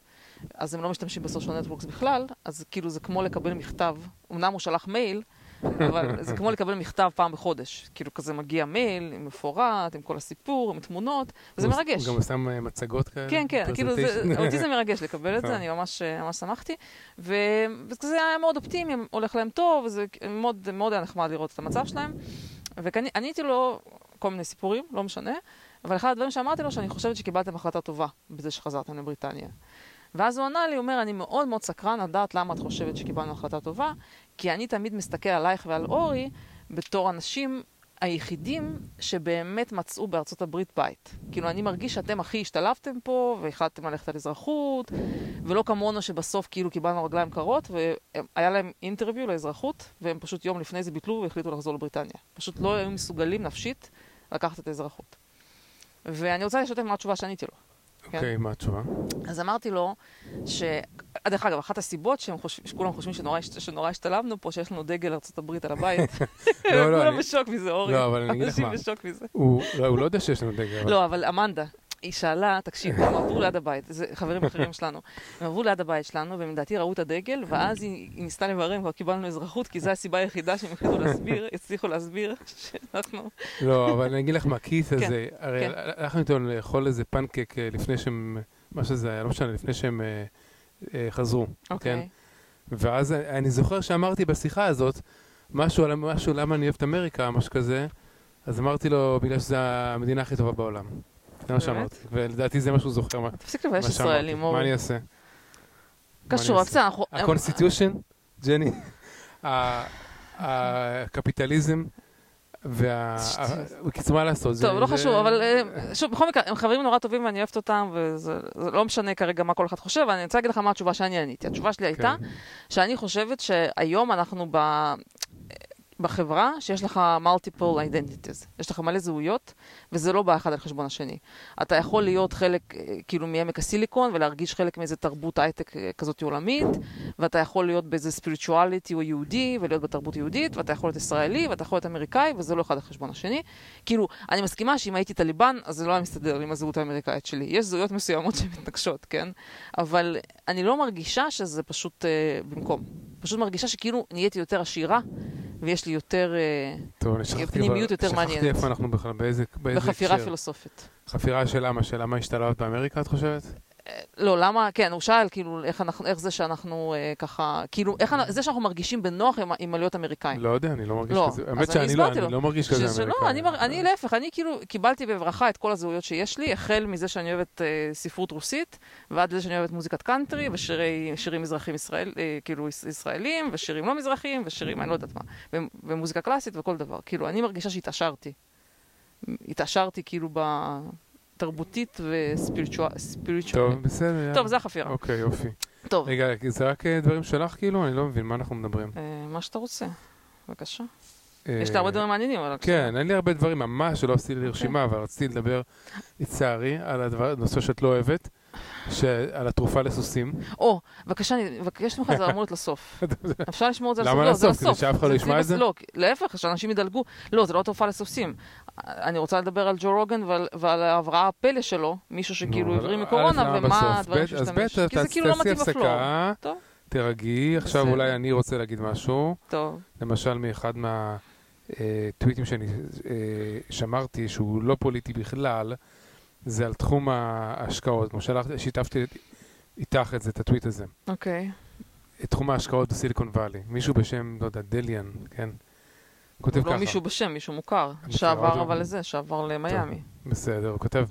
אז הם לא משתמשים ב social networks בכלל, אז כאילו זה כמו לקבל מכתב, אמנם הוא שלח מייל, אבל זה כמו לקבל מכתב פעם בחודש. כאילו כזה מגיע מייל עם מפורט, עם כל הסיפור, עם תמונות, וזה מרגש. הוא גם שם אה, מצגות כאלה. כן, כן, כאילו, זה. אותי זה מרגש לקבל את זה, אה. אני ממש, ממש שמחתי. וזה היה מאוד אופטימי, הולך להם טוב, וזה מאוד, מאוד היה נחמד לראות את המצב שלהם. ועניתי לו כל מיני סיפורים, לא משנה, אבל אחד הדברים שאמרתי לו, שאני חושבת שקיבלתם החלטה טובה בזה שחזרתם לבריטניה. ואז הוא ענה לי, הוא אומר, אני מאוד מאוד סקרן לדעת למה את חושבת שקיבלנו החלטה טובה, כי אני תמיד מסתכל עלייך ועל אורי בתור אנשים היחידים שבאמת מצאו בארצות הברית בית. כאילו, אני מרגיש שאתם הכי השתלבתם פה, והחלטתם ללכת על אזרחות, ולא כמונו שבסוף כאילו קיבלנו רגליים קרות, והיה להם אינטרוויו לאזרחות, והם פשוט יום לפני זה ביטלו והחליטו לחזור לבריטניה. פשוט לא היו מסוגלים נפשית לקחת את האזרחות. ואני רוצה לשתף מה התשובה שעניתי לו. כן? אוקיי, מה התשובה? אז אמרתי לו, ש... דרך אגב, אחת הסיבות שכולם חושבים שנורא, הש- שנורא השתלבנו פה, שיש לנו דגל ארה"ב על הבית. לא, לא, כולם בשוק מזה, אורי. לא, אבל אני אגיד לך אנשים מה. בשוק מזה. הוא לא, הוא לא יודע שיש לנו דגל. לא, אבל אמנדה, היא שאלה, תקשיב, הם עברו ליד הבית, זה חברים אחרים שלנו. הם עברו ליד הבית שלנו, והם לדעתי ראו את הדגל, ואז היא, היא ניסתה לברר אם כבר קיבלנו אזרחות, כי זו הסיבה היחידה שהם החליטו להסביר, הצליחו להסביר שאנחנו... לא, אבל אני אגיד לך מה, כיס כן, הזה, הרי כן. הלכנו איתו לאכול איזה פנקק אה, לפני שהם, מה שזה היה, לא משנה, לפני שהם אה, חזרו. אוקיי. ואז אני זוכר שאמרתי בשיחה הזאת, משהו על משהו, למה אני אוהב את אמריקה, משהו כזה, אז אמרתי לו, בגלל שזו המדינה הכי טובה בעולם. זה מה? שאמרתי, ולדעתי זה מה שהוא זוכר, מה תפסיק לבייש. ישראלים, מה. אני אעשה? קשור, בסדר, אנחנו... ה constitution, ג'ני, הקפיטליזם, בקיצור, מה לעשות? טוב, לא חשוב, אבל אה, שוב, בכל מקרה, הם חברים נורא טובים ואני אוהבת אותם, וזה זה לא משנה כרגע מה כל אחד חושב, אני רוצה להגיד לך מה התשובה שאני עניתי. התשובה שלי הייתה, כן. שאני חושבת שהיום אנחנו ב... בחברה שיש לך multiple identities, יש לך מלא זהויות, וזה לא בא אחד על חשבון השני. אתה יכול להיות חלק, אה, כאילו, מעמק הסיליקון, ולהרגיש חלק מאיזה תרבות הייטק אה, כזאת עולמית, ואתה יכול להיות באיזה spirituality או יהודי, ולהיות בתרבות יהודית, ואתה יכול להיות ישראלי, ואתה יכול להיות אמריקאי, וזה לא אחד על חשבון השני. כאילו, אני מסכימה שאם הייתי טליבן, אז זה לא היה מסתדר עם הזהות האמריקאית שלי. יש זהויות מסוימות שמתנגשות, כן? אבל אני לא מרגישה שזה פשוט אה, במקום. פשוט מרגישה שכאילו נהייתי יותר עשירה, ויש לי יותר אה, טוב, אני שכחתי פנימיות כבר- יותר שכחתי מעניינת. איפה אנחנו בכלל, באיזה באיזה בחפירה הקשר. פילוסופית. חפירה של למה? של למה השתלבת באמריקה, את חושבת? לא, למה, כן, הוא שאל, כאילו, איך, אנחנו, איך זה שאנחנו אה, ככה, כאילו, איך, אנחנו- זה שאנחנו מרגישים בנוח עם, עם עליות אמריקאים. לא יודע, אני לא מרגיש לא, כזה. האמת אני שאני לא, אני. לא מרגיש כזה אמריקאי. לא, אני, אני להפך, אני כאילו קיבלתי בברכה את כל הזהויות שיש לי, החל מזה שאני אוהבת אה, ספרות רוסית, ועד לזה שאני אוהבת מוזיקת קאנטרי, ושירים מזרחים ישראל, אה, כאילו יש- ישראלים, ושירים לא מזרחיים, ושירים, אני לא יודעת מה, ומוזיקה קלאסית וכל דבר. כאילו, אני מרגישה שהתעשרתי. התעשרתי כאילו בתרבותית וספיריטואלית. טוב, בסדר. טוב, זה החפירה. אוקיי, יופי. טוב, רגע, זה רק אה, דברים שלך כאילו? אני לא מבין, מה אנחנו מדברים? אה, מה שאתה רוצה, בבקשה. אה, יש לי הרבה דברים מעניינים, אבל... כן, אין לי הרבה דברים ממש שלא עשיתי לי אוקיי. רשימה, אבל רציתי לדבר, לצערי, על הנושא שאת לא אוהבת, על התרופה לסוסים. או, בבקשה, אני מבקש ממך זה אמור להיות לסוף. אפשר לשמור את זה לסוף? למה לא, לסוף? כדי. שאף אחד לא ישמע את זה? לא, להפך, שאנשים ידלגו. לא, זה לא תרופה לסופסים. אני רוצה לדבר על ג'ו רוגן ועל- ועל ההבראה הפלא שלו, מישהו שכאילו הבריא מקורונה, ומה? הדברים שהוא השתמש. כי זה כאילו לא מתאים טוב, תירגעי, עכשיו. אולי אני רוצה להגיד משהו, טוב. למשל מאחד מהטוויטים שאני אה, שמרתי, שהוא לא פוליטי בכלל, זה על תחום ההשקעות. כמו שיתפתי איתך את זה, את הטוויט הזה. אוקיי. את תחום ההשקעות בסיליקון וואלי. מישהו בשם, לא יודע, דליאן, כן? כותב ככה. לא מישהו בשם, מישהו מוכר. שעבר? אבל לזה, שעבר למיאמי. בסדר, הוא כותב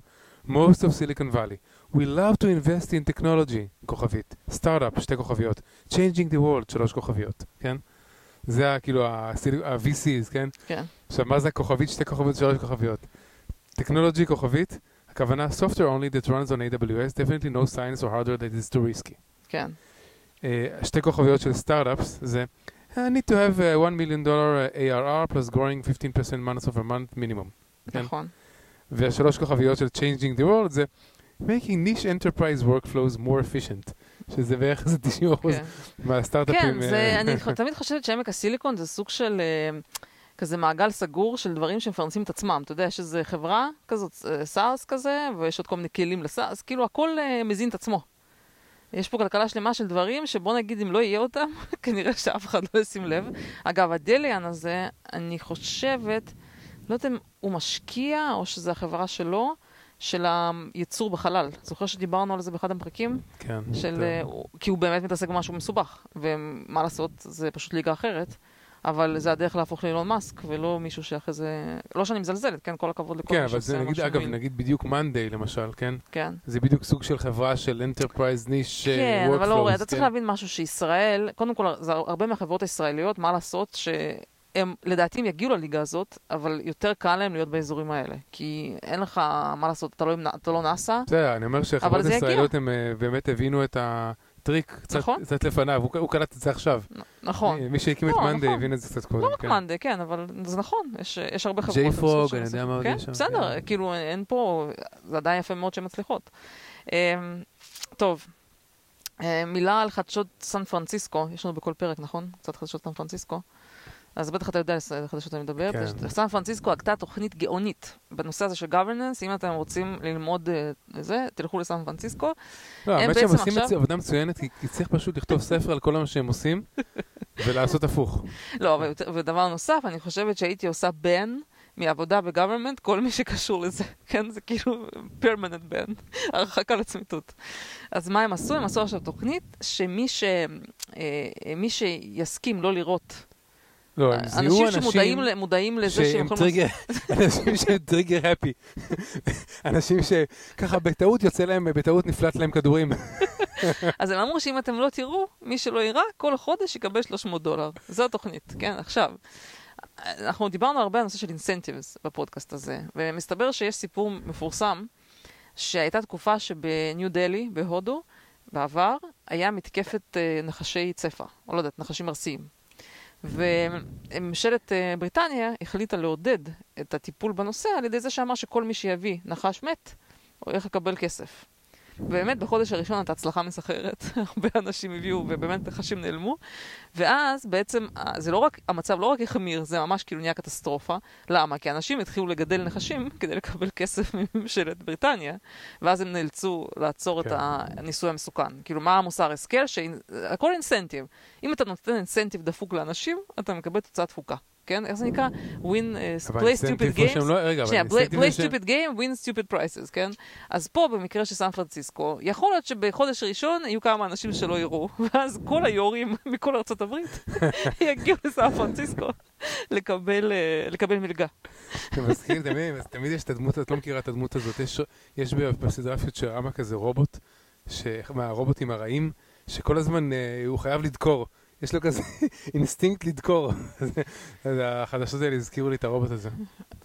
Most of Silicon Valley, we love to invest in technology, כוכבית, סטארט-אפ, שתי כוכביות, changing the world, שלוש כוכביות, כן? זה כאילו ה-VCs, כן? כן. עכשיו, מה זה הכוכבית, שתי כוכביות, שלוש כוכביות? טכנולוגי כוכבית, הכוונה software only that runs on AWS, definitely no science or hardware that is too risky. כן. אה, שתי כוכביות של סטארט-אפס זה I need to have a 1 million dollar ARR plus growing 15% months over month minimum. כן. נכון. והשלוש כוכביות של Changing the World זה making niche enterprise workflows more efficient, שזה בערך איזה 90% כן. מהסטארט-אפים. כן, זה, אה, אני תמיד חושבת שעמק הסיליקון זה סוג של אה, כזה מעגל סגור של דברים שמפרנסים את עצמם. אתה יודע, יש איזו חברה כזאת, אה, סארס כזה, ויש עוד כל מיני כלים לסארס, כאילו הכל אה, מזין את עצמו. יש פה כלכלה שלמה של דברים שבוא נגיד אם לא יהיה אותם, כנראה שאף אחד לא ישים לב. אגב, הדליאן הזה, אני חושבת, לא יודעת אם הוא משקיע או שזה החברה שלו, של הייצור בחלל. זוכר שדיברנו על זה באחד הפרקים? כן. של, הוא- כי הוא באמת מתעסק במשהו מסובך, ומה לעשות, זה פשוט ליגה אחרת, אבל זה הדרך להפוך לאילון מאסק, ולא מישהו שאחרי זה... לא שאני מזלזלת, כן, כל הכבוד לכל כן, מי אבל שעושה זה נגיד, משהו אגב, מין. נגיד בדיוק מאנדיי למשל, כן? כן, זה בדיוק סוג של חברה של enterprise niche כן, workflows. אבל אורי, אתה צריך כן? להבין משהו שישראל, קודם כל, זה הרבה מהחברות הישראליות, מה לעשות, שהם לדעתי הם יגיעו לליגה הזאת, אבל יותר קל להם להיות באזורים האלה. כי אין לך מה לעשות, אתה לא, אתה לא נאסא, בסדר, אני אומר שהחברות יגיע. הישראליות הם אה, באמת הבינו את הטריק קצת- נכון. קצת לפניו, הוא- הוא קלט את זה עכשיו. נכון. מי שהקים את לא, מאנדיי נכון. הבין את זה קצת קודם. לא רק כן. מאנדה, כן, אבל זה נכון, יש, יש הרבה חברות. ג'יי פרוג, אני יודע מה עוד כן, יש שם, בסדר, כן. כאילו אין פה, זה עדיין יפה מאוד שהן מצליחות. אמ, טוב, אה, מילה על חדשות סן פרנסיסקו, יש לנו בכל פרק, נכון? קצת חדשות סן פרנסיסקו. אז בטח אתה יודע על חדשות אני מדברת. כן. סן פרנסיסקו הגתה תוכנית גאונית בנושא הזה של governance, אם אתם רוצים ללמוד אה, זה, תלכו לסן פרנסיסקו. לא, האמת שהם עושים עכשיו- עבודה מצוינת, כי צריך פשוט לכתוב ספר על כל מה שהם עושים, ולעשות הפוך. לא, ודבר נוסף, אני חושבת שהייתי עושה בן מעבודה בגוברמנט, כל מי שקשור לזה, כן? זה כאילו פרמננט בן, הרחקה לצמיתות. אז מה הם עשו? הם עשו עכשיו תוכנית שמי ש... אה, מי שיסכים לא לראות, לא, הם זיהו אנשים אנשים שמודעים לזה שהם יכולים... טריגר, אנשים שהם טריגר הפי. אנשים שככה בטעות יוצא להם, בטעות נפלט להם כדורים. אז הם אמרו שאם אתם לא תראו, מי שלא יראה, כל חודש יקבל 300 דולר. זו התוכנית, כן? עכשיו, אנחנו דיברנו הרבה על נושא של אינסנטיבס בפודקאסט הזה, ומסתבר שיש סיפור מפורסם, שהייתה תקופה שבניו דלי, בהודו, בעבר, היה מתקפת אה, נחשי צפה, או לא יודעת, נחשים ארסיים. וממשלת אה, בריטניה החליטה לעודד את הטיפול בנושא על ידי זה שאמר שכל מי שיביא נחש מת, הולך לקבל כסף. באמת, בחודש הראשון הייתה הצלחה מסחררת, הרבה אנשים הביאו ובאמת נחשים נעלמו, ואז בעצם, זה לא רק, המצב לא רק החמיר, זה ממש כאילו נהיה קטסטרופה. למה? כי אנשים התחילו לגדל נחשים כדי לקבל כסף מממשלת בריטניה, ואז הם נאלצו לעצור כן. את הניסוי המסוכן. כאילו, מה המוסר השכל? שהכל אינסנטיב. אם אתה נותן אינסנטיב דפוק לאנשים, אתה מקבל תוצאה דפוקה. כן? איך זה נקרא? win, uh, play stupid games. לא- רגע, שנייה, play, play stupid game, win stupid prices, כן? אז פה, במקרה של סן פרנסיסקו, יכול להיות שבחודש ראשון יהיו כמה אנשים שלא יראו, ואז כל היו"רים מכל ארצות הברית יגיעו לסן פרנסיסקו לקבל, אה, לקבל מלגה. זה מזכיר, תמיד, תמיד יש את הדמות, את לא מכירה את הדמות הזאת, יש, יש בסדרה פוטרמה כזה רובוט, מהרובוטים הרעים, שכל הזמן אה, הוא חייב לדקור יש לו כזה אינסטינקט לדקור. החדשות האלה הזכירו לי את הרובוט הזה.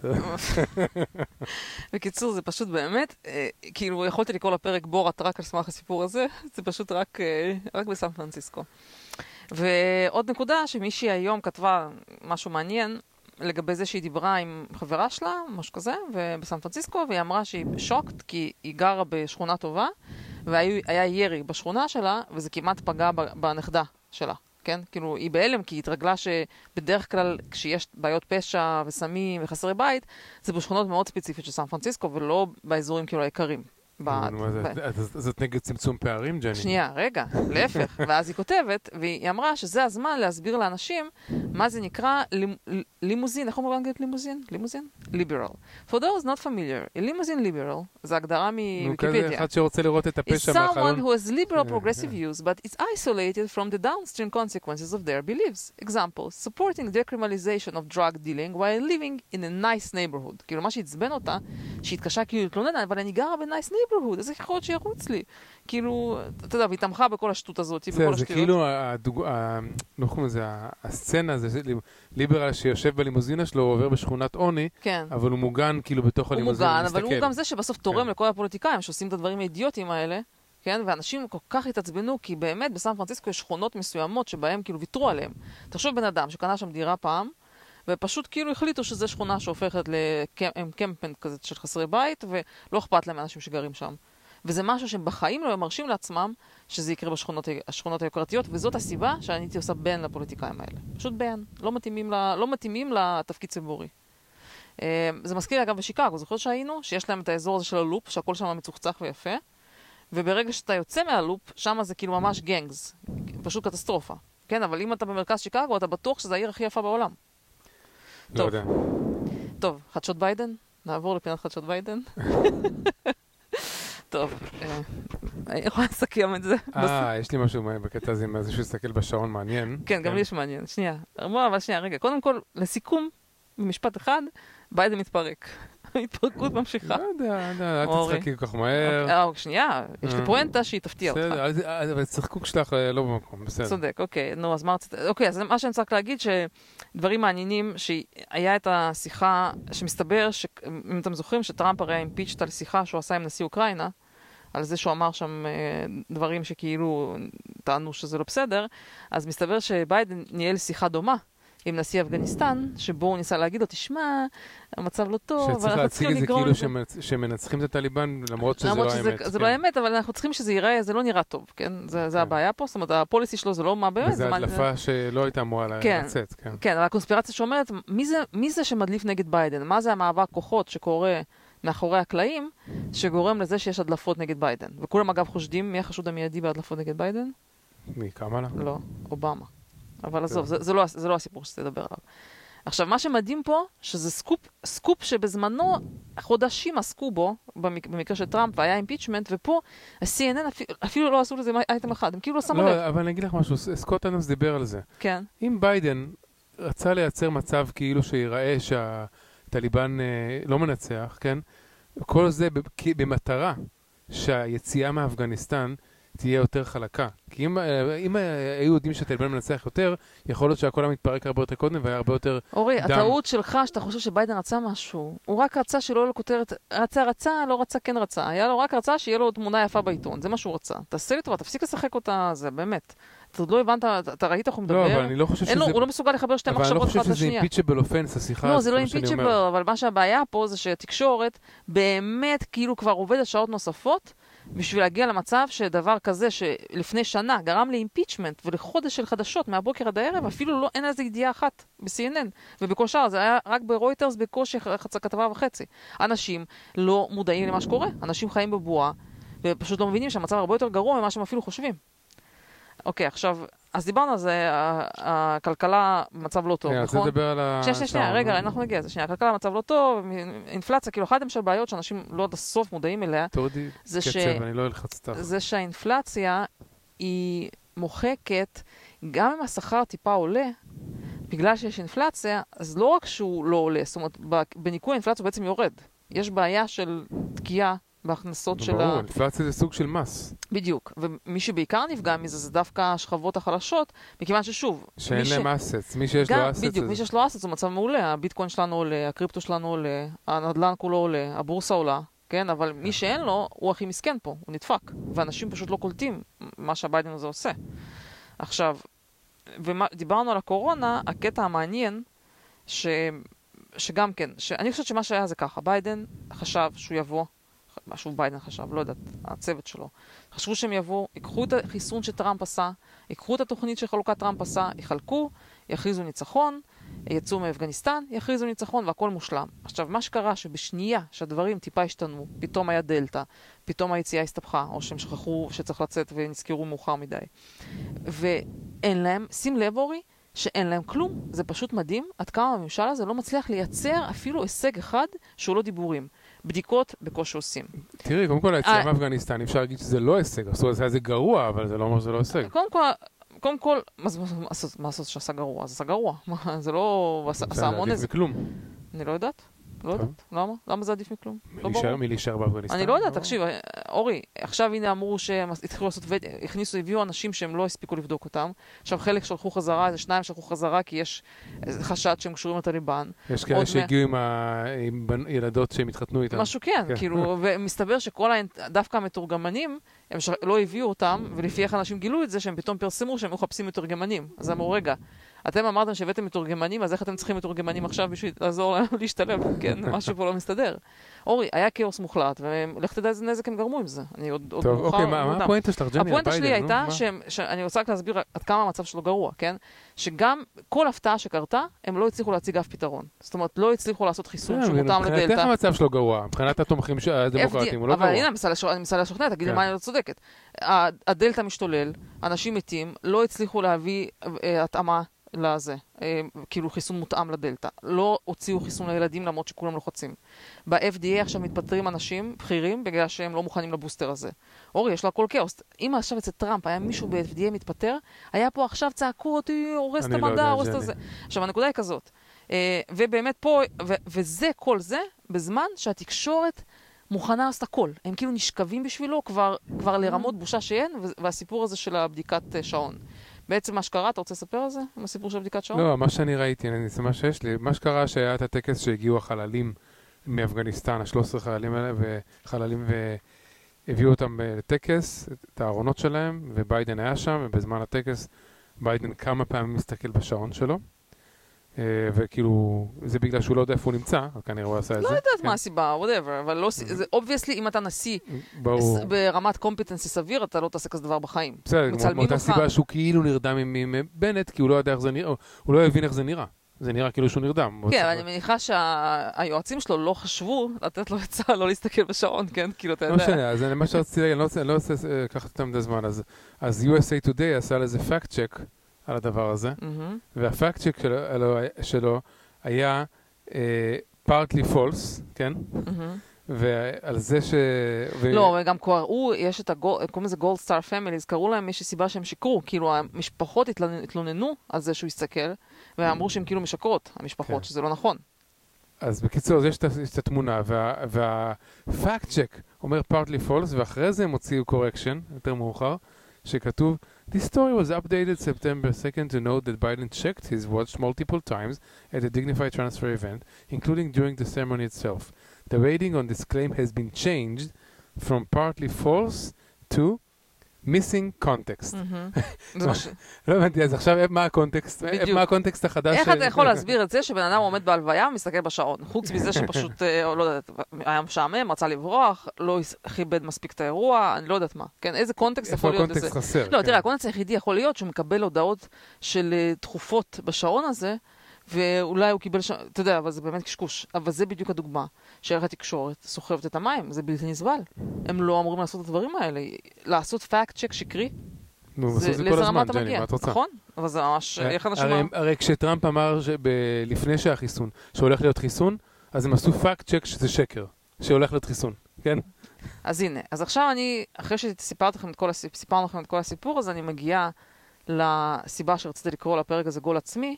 בקיצור, זה פשוט באמת, אה, כאילו, יכולתי לקרוא לפרק בועת רק על סמך הסיפור הזה, זה פשוט רק, אה, רק בסן פרנסיסקו. ועוד נקודה, שמישהי היום כתבה משהו מעניין, לגבי זה שהיא דיברה עם חברה שלה, משהו כזה, בסן פרנסיסקו, והיא אמרה שהיא שוקט כי היא גרה בשכונה טובה, והיה ירי בשכונה שלה, וזה כמעט פגע בנכדה שלה. כן? כאילו, היא בהלם כי היא התרגלה שבדרך כלל כשיש בעיות פשע וסמים וחסרי בית, זה בשכונות מאוד ספציפיות של סן פרנסיסקו ולא באזורים כאילו היקרים. זאת נגד צמצום פערים, ג'ני? שנייה, רגע, להפך. ואז היא כותבת, והיא אמרה שזה הזמן להסביר לאנשים מה זה נקרא לימוזין, איך אומרים באנגלית לימוזין? Limousine liberal. For those not familiar, a limousine liberal, זה הגדרה מוויקיפדיה. נו, כזה אחד שרוצה לראות את הפשע מהחלון. is someone who has liberal progressive views, but is isolated from the downstream consequences of their beliefs. Example, supporting decriminalization of drug dealing while living in a nice neighborhood. כאילו, מה שעצבן אותה, שהיא התקשרה כאילו להתלונן, אבל אני גרה ב nice neighborhood. Neighborhood, איזה יכול להיות שירוץ לי? כאילו, אתה יודע, והיא תמכה בכל השטות הזאת, בכל השטויות. זה כאילו, לא קוראים לזה, הסצנה, זה ליברל שיושב בלימוזינה שלו, הוא עובר בשכונת עוני, כן. אבל הוא מוגן כאילו בתוך הלימוזינה, הוא מוגן, אבל הוא גם זה שבסוף תורם כן. לכל הפוליטיקאים שעושים את הדברים האידיוטיים האלה. כן? ואנשים כל כך התעצבנו, כי באמת בסן פרנסיסקו יש שכונות מסוימות שבהם כאילו ויתרו עליהם. תחשוב בן אדם שקנה שם דירה פעם, ופשוט כאילו החליטו שזו שכונה שהופכת לקמפנט כזה של חסרי בית, ולא אכפת להם מאנשים שגרים שם. וזה משהו שהם בחיים לא מרשים לעצמם שזה יקרה בשכונות היוקרתיות, וזאת הסיבה שאני הייתי עושה ban לפוליטיקאים האלה. פשוט ban. לא מתאימים, לה, לא מתאימים לתפקיד ציבורי. אה, זה מזכיר אגב בשיקגו, זוכר שהיינו? שיש להם את האזור הזה של הלופ, שהכל שם מצוחצח ויפה, וברגע שאתה יוצא מהלופ, שם זה כאילו ממש gangs. פשוט קטסטרופה. כן, אבל אם אתה במרכז שיקגו, אתה בטוח שזו העיר הכי יפה בעולם. לא יודע. טוב, חדשות ביידן? נעבור לפינת חדשות ביידן. טוב, אה, אני יכולה לסכם את זה. אה, יש לי משהו בקטע הזה, אם מישהו יסתכל בשעון מעניין. כן, גם לי יש מעניין. שנייה. בוא, אבל שנייה, רגע. קודם כל, לסיכום, במשפט אחד, ביידן מתפרק. ההתפרקות ממשיכה. לא יודע, לא אל תצחקי כל כך מהר. אוקיי, אה, שנייה, יש לי אה. פואנטה שהיא תפתיע אותך. בסדר, אבל הצחקוק שלך אה, לא במקום, בסדר. צודק, אוקיי, נו, אז מה רצית? אוקיי, אז מה שאני צריך להגיד, שדברים מעניינים, שהיה את השיחה, שמסתבר, אם אתם זוכרים, שטראמפ הרי אימפיצ'ט על שיחה שהוא עשה עם נשיא אוקראינה, על זה שהוא אמר שם דברים שכאילו טענו שזה לא בסדר, אז מסתבר שביידן ניהל שיחה דומה. עם נשיא אפגניסטן, שבו הוא ניסה להגיד לו, תשמע, המצב לא טוב, אבל אנחנו צריכים לגרום... שצריך להציג את זה כאילו שמנצחים את הטליבן, למרות שזה לא האמת. זה לא כן. האמת, אבל אנחנו צריכים שזה ייראה, זה לא נראה טוב, כן? זה כן. הבעיה פה, זאת אומרת, הפוליסי שלו זה לא מה באמת. וזה הדלפה שלא הייתה אמורה כן, לצאת, כן. כן, אבל הקונספירציה שאומרת, מי זה שמדליף נגד ביידן? מה זה המאבק כוחות שקורה מאחורי הקלעים, שגורם לזה שיש הדלפות נגד ביידן? וכולם אגב חושדים, מי החשוד המיידי בהדלפות נגד ביידן? מי, קמאלה? לא, אובמה. אבל עזוב, זה, זה, לא, זה לא הסיפור לדבר עליו. עכשיו, מה שמדהים פה, שזה סקופ, סקופ שבזמנו חודשים עסקו בו, במק, במקרה של טראמפ, והיה impeachment, ופה ה-CNN אפילו, אפילו לא עשו לזה אייטם אחד, הם כאילו לא שמו לב. לא, אבל אני אגיד לך משהו, סקוט אנמס דיבר על זה. כן. אם ביידן רצה לייצר מצב כאילו שיראה שהטליבן אה, לא מנצח, כן? כל זה במטרה שהיציאה מאפגניסטן תהיה יותר חלקה. כי אם, אה, אם אה, היו יודעים שהטליבן מנצח יותר, יכול להיות שהכל היה מתפרק הרבה יותר קודם והיה הרבה יותר אורי, דם. אורי, הטעות שלך שאתה חושב שביידן רצה משהו. הוא רק רצה שלא יהיה לו כותרת, רצה, רצה, לא רצה, כן רצה. היה לו רק רצה שיהיה לו תמונה יפה בעיתון, זה מה שהוא רצה. תעשה לי טובה, תפסיק לשחק אותה, זה באמת. אתה עוד לא הבנת, אתה ראית איך הוא מדבר? לא, אבל אני לא חושב שזה... הוא לא מסוגל לחבר שתי מחשבות אחת לשנייה. אבל אני לא חושב שזה אימפיצ'בל אופנס, השיחה לא, זה לא אימפיצ'בל, אבל מה שהבעיה פה זה שהתקשורת באמת כאילו כבר עובדת שעות נוספות, בשביל להגיע למצב שדבר כזה שלפני שנה גרם לאימפיצ'מנט ולחודש של חדשות מהבוקר עד הערב, אפילו לא, אין על זה ידיעה אחת ב-CNN. ובכל שאר, זה היה רק ברויטרס בקושי חצי כתבה וחצי. אנשים לא מודעים למה שקורה, אנשים חיים בבועה, ופשוט לא מבינים שהמצב הרבה יותר גרוע ממה שהם אפילו חושבים. אוקיי, עכשיו, אז דיברנו על זה, הכלכלה במצב לא טוב, נכון? אני רוצה לדבר על ה... שנייה, שנייה, רגע, אנחנו נגיע לזה. שנייה, הכלכלה במצב לא טוב, אינפלציה, כאילו, אחת של בעיות שאנשים לא עד הסוף מודעים אליה, תורידי קצב, אני לא אלחץ אותך. זה שהאינפלציה היא מוחקת, גם אם השכר טיפה עולה, בגלל שיש אינפלציה, אז לא רק שהוא לא עולה, זאת אומרת, בניכוי האינפלציה הוא בעצם יורד. יש בעיה של תקיעה בהכנסות של ברור, ה... אינפלציה זה סוג של מס. בדיוק. ומי שבעיקר נפגע מזה זה דווקא השכבות החלשות, מכיוון ששוב, שאין להם אסטס. מי שיש לו assets... בדיוק, מי שיש לו asset זה מצב מעולה, הביטקוין שלנו עולה, הקריפטו שלנו עולה, הנדל"ן כולו עולה, הבורסה עולה, כן? אבל מי שאין לו, הוא הכי מסכן פה, הוא נדפק. ואנשים פשוט לא קולטים מה שהביידן הזה עושה. עכשיו, ודיברנו על הקורונה, הקטע המעניין, ש... שגם כן, שאני חושבת שמה שהיה זה ככה, ביידן חשב שהוא יבוא, משהו ביידן חשב, לא יודעת, הצוות שלו, חשבו שהם יבואו, ייקחו את החיסון שטראמפ עשה, ייקחו את התוכנית שחלוקת טראמפ עשה, יחלקו, יכריזו ניצחון, יצאו מאפגניסטן, יכריזו ניצחון והכל מושלם. עכשיו, מה שקרה שבשנייה שהדברים טיפה השתנו, פתאום היה דלתא, פתאום היציאה הסתבכה, או שהם שכחו שצריך לצאת ונזכרו מאוחר מדי. ואין להם, שים לב אורי, שאין להם כלום. זה פשוט מדהים עד כמה הממשל הזה לא מצליח לייצר אפילו הישג אחד שהוא לא דיבורים. בדיקות בקושי עושים. תראי, קודם כל היציאה אה. מאפגניסטן, אי אפשר להגיד שזה לא הישג. עשו את זה גרוע, אבל זה לא אומר שזה לא הישג. קודם כל, קודם כל, מה לעשות- לעשות שעשה גרוע? זה עשה גרוע. זה לא... עשה המון. מכלום. אני לא יודעת. לא. יודעת. למה? למה זה עדיף מכלום? לא מלהישאר- ברור. מלהישאר באפגניסטן. אני לא יודעת, תקשיב, אורי, עכשיו הנה אמרו שהם התחילו לעשות, הכניסו, הביאו אנשים שהם לא הספיקו לבדוק אותם. עכשיו חלק שלחו חזרה, איזה שניים שלחו חזרה כי יש חשד שהם קשורים לטליבן. יש כאלה שהגיעו עם ה- ילדות שהם התחתנו איתן. משהו כן, כן. כאילו, ומסתבר שכל, האינט- דווקא המתורגמנים, הם לא הביאו אותם, ולפי איך אנשים גילו את זה, שהם פתאום פרסמו שהם מחפשים מתורגמנים. אז אמרו, רגע, אתם אמרתם שהבאתם מתורגמנים, אז איך אתם צריכים מתורגמנים עכשיו בשביל לעזור להם להשתלב? כן, משהו פה לא מסתדר. אורי, היה כאוס מוחלט, ולך תדע איזה נזק הם גרמו עם זה. אני עוד, עוד טוב, אוקיי, מה. הפואנטה שלך, ג'ני? הפואנטה שלי הייתה, שאני רוצה רק להסביר עד כמה המצב שלו גרוע, כן? שגם כל הפתעה שקרתה, הם לא הצליחו להציג אף פתרון. זאת אומרת, לא הצליחו לעשות חיסון כן, שמותאם מבחינתך לדלתא. המצב שלו גרוע, מבחינת התומכים הדמוקרטים הוא לא אבל גרוע. הנה, אני מנסה לשכנע- תגידי כן. מה אני לא צודקת. הדלתא משתולל, אנשים מתים, לא הצליחו להביא אה, התאמה לזה, אה, כאילו חיסון מותאם לדלתא. לא הוציאו חיסון לילדים למרות שכולם לוחצים. ב-FDA עכשיו מתפטרים אנשים בכירים בגלל שהם לא מוכנים לבוסטר הזה. אורי, יש לו הכל כאוס. אם עכשיו אצל טראמפ היה מישהו ב-FDA מתפטר, היה פה עכשיו צעקות, "אה, הורס את לא המדע, הורס את. הזה. עכשיו, הנקודה היא כזאת. אה, ובאמת פה, וזה, כל זה, בזמן שהתקשורת מוכנה לעשות הכל. הם כאילו נשכבים בשבילו כבר, כבר לרמות בושה שאין, והסיפור הזה של הבדיקת אה, שעון. בעצם מה שקרה, אתה רוצה לספר על זה? עם הסיפור של הבדיקת שעון? לא, מה שאני ראיתי, אני- זה מה שיש לי. מה שקרה שהיה את הטקס שהגיעו החללים מאפגניסטן, ה-13 חיילים האלה, וחללים והביאו אותם לטקס, את הארונות שלהם, וביידן היה שם, ובזמן הטקס ביידן כמה פעמים מסתכל בשעון שלו. אה, וכאילו, זה בגלל שהוא לא יודע איפה הוא נמצא, כנראה הוא עשה את זה. לא יודעת כן. מה הסיבה, whatever, אבל לא, ס- זה obviously, אם אתה נשיא ברור. ברמת competency סביר, אתה לא תעשה כזה דבר בחיים. בסדר, מאותה. סיבה שהוא כאילו נרדם עם בנט, כי הוא לא יודע איך זה נראה, הוא לא הבין איך זה נראה. זה נראה כאילו שהוא נרדם. כן, אבל אני מניחה שהיועצים שלו לא חשבו לתת לו עצה לא להסתכל בשעון, כן? כאילו, אתה לא יודע. משנה, אז אני- מה שרציתי להגיד, אני לא רוצה- לא אה, לקחת יותר מדי זמן, אז- USA Today עשה לזה fact check על הדבר הזה, מהמם. וה fact שלו- שלו היה אה, partly false, כן? מהמם. ועל זה ש... ו- לא, וגם קראו, יש את הגול, קוראים לזה gold star families, קראו להם מאיזושהי סיבה שהם שיקרו, כאילו המשפחות התלונ- התלוננו על זה שהוא הסתכל, ואמרו שהן כאילו משקרות, המשפחות, כן. שזה לא נכון. אז בקיצור, אז יש את יש התמונה, וה fact check אומר partly false, ואחרי זה הם הוציאו correction, יותר מאוחר, שכתוב, This story was updated September 2nd to note that Biden checked his watch multiple times at a dignified transfer event, including during the ceremony itself. The rating on this claim has been changed from partly false to missing context. לא הבנתי, אז עכשיו מה הקונטקסט? מה הקונטקסט החדש? איך אתה יכול להסביר את זה שבן אדם עומד בהלוויה ומסתכל בשעון? חוץ מזה שפשוט, אה, לא יודעת, היה משעמם, רצה לברוח, לא כיבד מספיק את האירוע, אני לא יודעת מה. כן, איזה קונטקסט איפה יכול להיות לזה? הקונטקסט חסר? לא, כן. תראה, הקונטקסט היחידי יכול להיות שהוא מקבל הודעות של אה, תכופות בשעון הזה, ואולי הוא קיבל, ש... אתה יודע, אבל זה באמת קשקוש. אבל זה בדיוק הדוגמה, שאיך התקשורת סוחבת את המים, זה בלתי נסבל. הם לא אמורים לעשות את הדברים האלה. לעשות fact check שקרי, נו, זה- בסוף זה כל הזמן, אתה ג'ני. מה את רוצה? נכון? אבל זה ממש, איך אנשים... הרי, הרי כשטראמפ אמר שב, לפני שהחיסון, שהולך להיות חיסון, אז הם עשו fact check שזה שקר, שהולך להיות חיסון, כן? אז הנה, אז עכשיו אני, אחרי שסיפרתי לכם את כל סיפרנו לכם את כל הסיפור, אז אני מגיעה לסיבה שרציתי לקרוא לפרק הזה גול עצמי,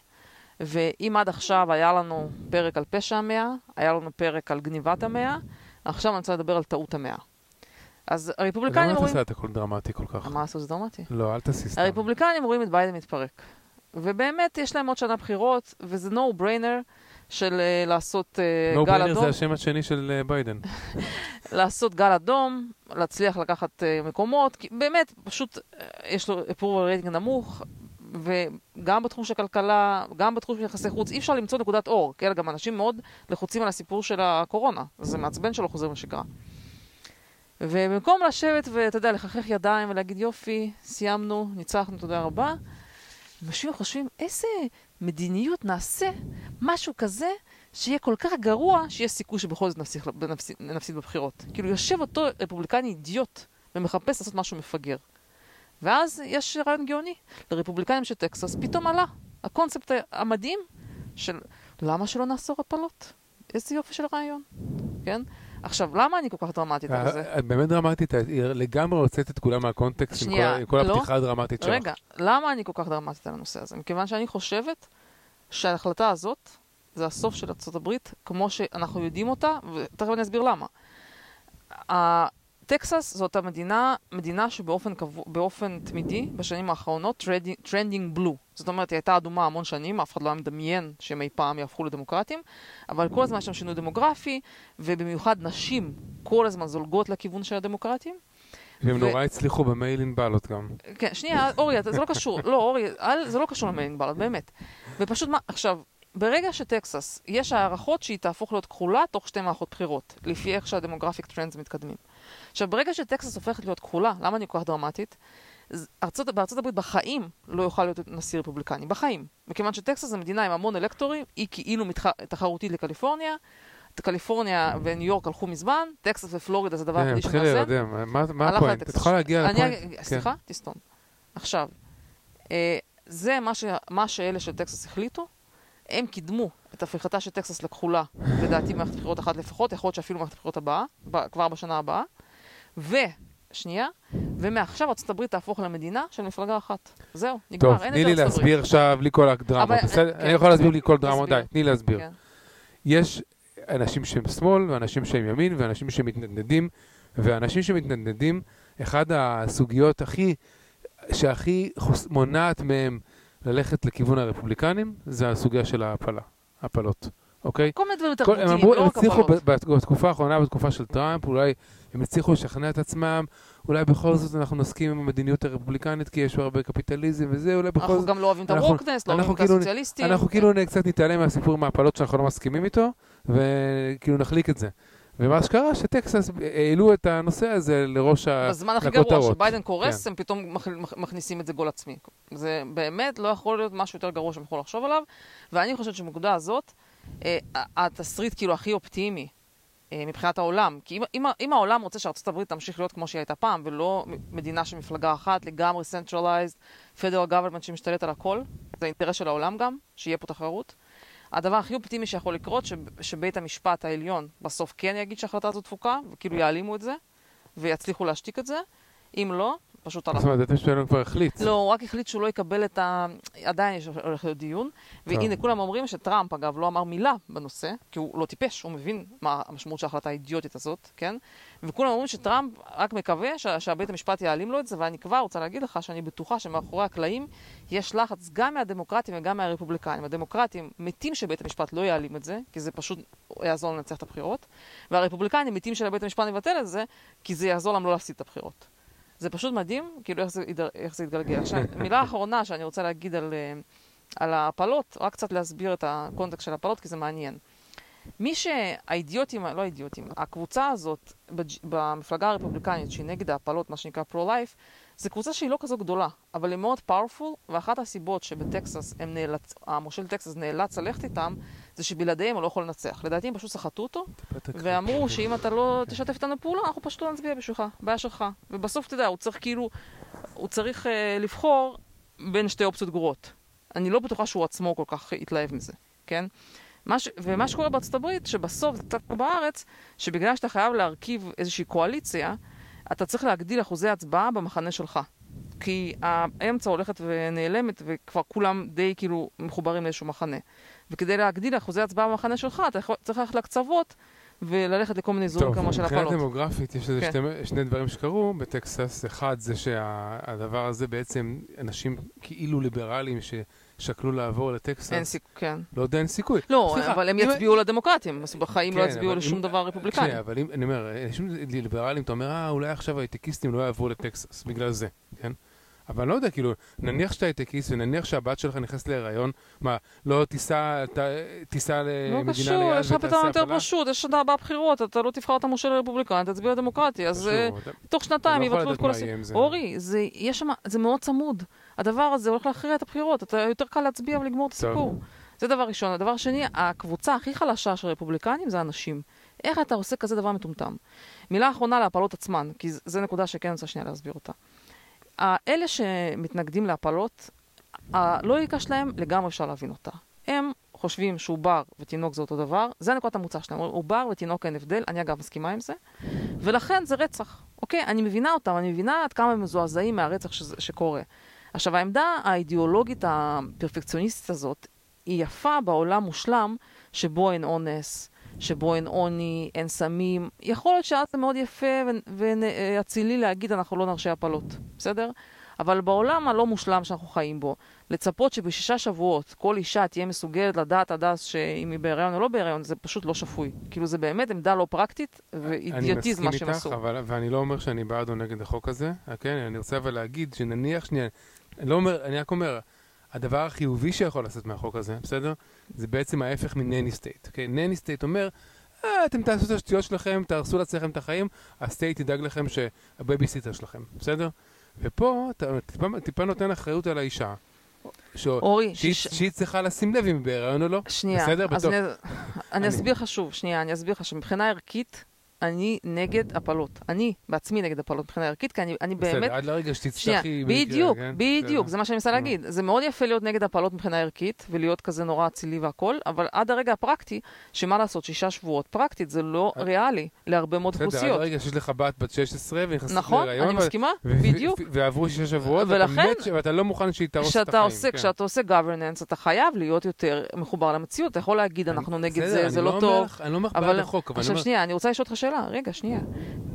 ואם עד עכשיו היה לנו פרק על פשע המאה, היה לנו פרק על גניבת המאה, עכשיו אני רוצה לדבר על טעות המאה. אז הרפובליקנים למה את רואים... עושה את הכל דרמטי כל כך? מה עשו זה דרמטי? לא, אל סתם. הרפובליקנים רואים את ביידן מתפרק. ובאמת, יש להם עוד שנה בחירות, וזה no brainer של uh, לעשות uh, נו גל brainer אדום. זה השם השני של אה, ביידן. לעשות גל אדום, להצליח לקחת uh, מקומות, כי באמת, פשוט uh, יש לו approval rating נמוך, וגם בתחום של כלכלה, גם בתחום של יחסי חוץ, אי אפשר למצוא נקודת אור, כן? גם אנשים מאוד לחוצים על הסיפור של הקורונה, זה מעצבן שלא חוזרים לשגרה. ובמקום לשבת ואתה יודע, לחכך ידיים ולהגיד יופי, סיימנו, ניצחנו, תודה רבה, אנשים חושבים איזה מדיניות נעשה, משהו כזה, שיהיה כל כך גרוע, שיש סיכוי שבכל זאת נפסיד, נפסיד, נפסיד בבחירות. כאילו יושב אותו רפובליקני אידיוט ומחפש לעשות משהו מפגר. ואז יש רעיון גאוני. לרפובליקנים של טקסס פתאום עלה הקונספט המדהים של למה שלא נאסור הפלות? איזה יופי של רעיון, כן? עכשיו, למה אני כל כך דרמטית על זה? את באמת דרמטית, היא לגמרי הוצאת את כולם מהקונטקסט עם כל- שנייה, עם כל לא. הפתיחה הדרמטית שלך. רגע, למה אני כל כך דרמטית על הנושא הזה? מכיוון שאני חושבת שההחלטה הזאת זה הסוף של הברית, כמו שאנחנו יודעים אותה, ותכף אני אסביר למה. טקסס זאת המדינה, מדינה שבאופן קבוע, באופן תמידי, בשנים האחרונות, trending blue. זאת אומרת, היא הייתה אדומה המון שנים, אף אחד לא היה מדמיין שהם אי פעם יהפכו לדמוקרטים, אבל כל הזמן יש שם שינוי דמוגרפי, ובמיוחד נשים כל הזמן זולגות לכיוון של הדמוקרטים. והם ו- נורא הצליחו ב mail-in ballots גם. כן, שנייה, אורי, זה לא קשור. לא, אורי, אל, זה לא קשור ל mail-in ballot, באמת. ופשוט מה, עכשיו, ברגע שטקסס, יש הערכות שהיא תהפוך להיות כחולה תוך שתי מערכות בחירות, לפי איך שה demographic trends מתקדמים. עכשיו, ברגע שטקסס הופכת להיות כחולה, למה אני כל כך דרמטית? ארצות, בארצות הברית בחיים לא יוכל להיות נשיא רפובליקני, בחיים. מכיוון שטקסס זו מדינה עם המון אלקטורים, היא כאילו מתח... תחרותית לקליפורניה, קליפורניה וניו יורק הלכו מזמן, טקסס ופלורידה זה הדבר כן, היחידי מתחיל שנעשה. להירדם. מה- מה הפואנט? לטקסס. את יכולה להגיע לפואנט? כן. סליחה? תסתום. עכשיו, אה, זה מה, שאלה של טקסס החליטו, הם קידמו את הפיכתה של טקסס לכחולה, לדעתי מערכת בחירות אחת לפחות, יכול להיות שאפילו מערכת בחירות הבאה. כבר בשנה הבאה, ושנייה, ומעכשיו ארה"ב תהפוך למדינה של מפלגה אחת. זהו, נגמר, טוב, אין תני יותר לי ארצות להסביר הברית. עכשיו בלי כל הדרמות, בסדר? כן, אני יכול להסביר בלי כל. דרמות, די, תני לי להסביר. כן. יש אנשים שהם שמאל, ואנשים שהם ימין, ואנשים שמתנדנדים, ואנשים שמתנדנדים, אחד הסוגיות הכי, שהכי חוס- מונעת מהם ללכת לכיוון הרפובליקנים, זה הסוגיה של ההפלה, הפלות, אוקיי? כל מיני דברים הם תרבותיים, לא הם רק הצליחו הפלות. ב- בת- בתקופה האחרונה, בתקופה של טראמפ, אולי הם הצליחו לשכנע את עצמם, אולי בכל זאת אנחנו נסכים עם המדיניות הרפובליקנית, כי יש בה הרבה קפיטליזם וזה, אולי בכל אנחנו זאת... גם לא אוהבים את אנחנו- הווקנס, לא אנחנו אוהבים את כאילו- הסוציאליסטים. אנחנו. כאילו קצת נתעלם מהסיפור עם ההפלות שאנחנו לא מסכימים איתו, וכאילו נחליק את זה. ומה שקרה, שטקסס העלו את הנושא הזה לראש ה... בזמן הכי גרוע. שביידן קורס, כן. הם פתאום מכ- מכ- מכניסים את זה גול עצמי. זה באמת לא יכול להיות משהו יותר גרוע שהם יכולים לחשוב עליו, ואני חושבת שבנקודה הזאת, אה, התסריט כאילו הכי אופטימי מבחינת העולם, כי אם, אם, אם העולם רוצה שארה"ב תמשיך להיות כמו שהיא הייתה פעם, ולא מדינה של מפלגה אחת, לגמרי centralized, federal government שמשתלט על הכל, זה אינטרס של העולם גם, שיהיה פה תחרות. הדבר הכי אופטימי שיכול לקרות, ש, שבית המשפט העליון בסוף כן יגיד שההחלטה הזאת תפוקה, וכאילו יעלימו את זה, ויצליחו להשתיק את זה. אם לא, פשוט הלך. זאת אומרת, בית המשפט העליון כבר החליט. לא, הוא רק החליט שהוא לא יקבל את ה... עדיין יש הולך להיות דיון. והנה, כולם אומרים שטראמפ, אגב, לא אמר מילה בנושא, כי הוא לא טיפש, הוא מבין מה המשמעות של ההחלטה האידיוטית הזאת, כן? וכולם אומרים שטראמפ רק מקווה שה- שהבית המשפט יעלים לו את זה, ואני כבר רוצה להגיד לך שאני בטוחה שמאחורי הקלעים יש לחץ גם מהדמוקרטים וגם מהרפובליקנים. הדמוקרטים מתים שבית המשפט לא יעלים את זה, כי זה פשוט יעזור לנצח את הבחירות, והרפובליקנים מתים שלבית המשפט יבטל את זה, כי זה יעזור להם לא להפסיד את הבחירות. זה פשוט מדהים, כאילו איך זה, איך זה יתגלגל. עכשיו, מילה אחרונה שאני רוצה להגיד על, אה, על ההפלות, רק קצת להסביר את הקונטקסט של ההפלות, כי זה מעניין. מי שהאידיוטים, לא האידיוטים, הקבוצה הזאת במפלגה הרפובליקנית שהיא נגד ההפלות, מה שנקרא pro-life, זו קבוצה שהיא לא כזו גדולה, אבל היא מאוד powerful, ואחת הסיבות שבטקסס הם נאלצ... המושל טקסס נאלץ ללכת איתם, זה שבלעדיהם הוא לא יכול לנצח. לדעתי הם פשוט סחטו אותו, ואמרו שאם אתה לא תשתף איתנו פעולה, אנחנו פשוט לא נצביע בשבילך, בעיה שלך. ובסוף, אתה יודע, הוא צריך כאילו, הוא צריך אה, לבחור בין שתי אופציות גרועות. אני לא בטוחה שהוא עצמו כל כך התלהב מזה, כן? מה ש... ומה שקורה בארצות הברית, שבסוף זה קצת כמו בארץ, שבגלל שאתה חייב להרכיב איזושהי קואליציה, אתה צריך להגדיל אחוזי הצבעה במחנה שלך. כי האמצע הולכת ונעלמת, וכבר כולם די כאילו מחוברים לאיזשהו מחנה. וכדי להגדיל אחוזי הצבעה במחנה שלך, אתה יכול- צריך ללכת לקצוות וללכת לכל מיני אזורים כמו של מבחינה הפלות. דמוגרפית יש איזה כן. שתי, שני דברים שקרו בטקסס. אחד זה שהדבר הזה בעצם, אנשים כאילו ליברליים ששקלו לעבור לטקסס, אין סיכוי, כן. לא יודע, אין סיכוי. לא, סליחה, אבל הם אם- יצביעו לדמוקרטים, אז בחיים לא כן, יצביעו אבל לשום אם- דבר רפובליקני. שנייה, אבל אם, אני אומר, אנשים ליברליים, אתה אומר, אה, אולי עכשיו הייטקיסטים לא יעברו לטקסס, בגלל זה, כן? אבל אני לא יודע, כאילו, נניח שאתה הייטקיסט ונניח שהבת שלך נכנסת להיריון, מה, לא תיסע, ת- תיסע לא למדינה קשור, ליד יש לך פתרון יותר? פשוט, יש שנה הבאה בחירות, אתה לא תבחר את המושל הרפובליקני, תצביע לדמוקרטי, אז קשור, אה, תוך שנתיים אתה לא יבטלו את כל הסיפור. זה. אורי, זה, יש שם, זה מאוד צמוד. הדבר הזה הולך להכריע את הבחירות, אתה יותר קל להצביע ולגמור את. הסיפור. זה דבר ראשון. הדבר שני, הקבוצה הכי חלשה של הרפובליקנים זה הנשים. איך אתה עושה כזה דבר מטומטם? מילה אחרונה להפלות עצמן, כי זו נקודה שכן רוצה שנייה להסביר אותה. האלה שמתנגדים להפלות, הלוגיקה שלהם לגמרי אפשר להבין אותה. הם חושבים שעובר ותינוק זה אותו דבר, זה נקודת המוצא שלהם. עובר ותינוק אין הבדל, אני אגב מסכימה עם זה, ולכן זה רצח. אוקיי? אני מבינה אותם, אני מבינה עד כמה הם מזועזעים מהרצח שזה, שקורה. עכשיו, העמדה האידיאולוגית הפרפקציוניסטית הזאת היא יפה בעולם מושלם שבו אין אונס, שבו אין עוני, אין סמים. יכול להיות שאז זה מאוד יפה ואצילי להגיד אנחנו לא נרשה הפלות, בסדר? אבל בעולם הלא מושלם שאנחנו חיים בו, לצפות שבשישה שבועות כל אישה תהיה מסוגלת לדעת עד אז שאם היא בהיריון או לא בהיריון, זה פשוט לא שפוי. כאילו זה באמת עמדה לא פרקטית ואידיוטיזם מה שהם אני עשו. מסכים איתך, אבל, ואני לא אומר שאני בעד או נגד החוק הזה, כן? אני רוצה אבל להגיד שנניח שנייה, אני לא אומר, אני רק אומר, הדבר החיובי שיכול לצאת מהחוק הזה, בסדר? זה בעצם ההפך מ nanny state, אוקיי? nanny state אומר, אה, אתם תעשו את השטויות שלכם, תהרסו לעצמכם את החיים, ה state ידאג לכם שהבייביסיטר שלכם, בסדר? ופה אתה טיפה, טיפה נותן אחריות על האישה. ש... אורי, שהיא, שיש- שהיא צריכה לשים לב אם היא בהיריון או לא. שנייה, בסדר? אז בתור- אני אני- אסביר לך שוב, שנייה, אני אסביר לך שמבחינה ערכית, אני נגד הפלות. אני בעצמי נגד הפלות מבחינה ערכית, כי אני, אני בסדר, באמת... עד לרגע שתצטרכי... במקרה, בדיוק, כן? בדיוק, בסדר. זה מה שאני מנסה להגיד. זה מאוד יפה להיות נגד הפלות מבחינה ערכית, ולהיות כזה נורא אצילי והכל, אבל עד הרגע הפרקטי, שמה לעשות, שישה שבועות, פרקטית זה לא ריאלי להרבה מאוד בסדר, עד אוכלוסיות. הרגע שיש לך בת בת 16 ונכנסת נכון, להיריון, אני ו- מסכימה, ו- בדיוק. ו- ועברו שישה שבועות, ואתה ולכן- ש- ואתה לא מוכן שהיא תהרוס את החיים. כן. כשאתה עושה governance, אתה חייב להיות יותר מחובר למציאות. אתה יכול להגיד, אנחנו נגד בסדר, זה, אני זה לא לא טוב. אני לא אומר בעד החוק, אבל אני עכשיו אומר... שנייה, אני רוצה לשאול אותך שאלה. רגע, שנייה.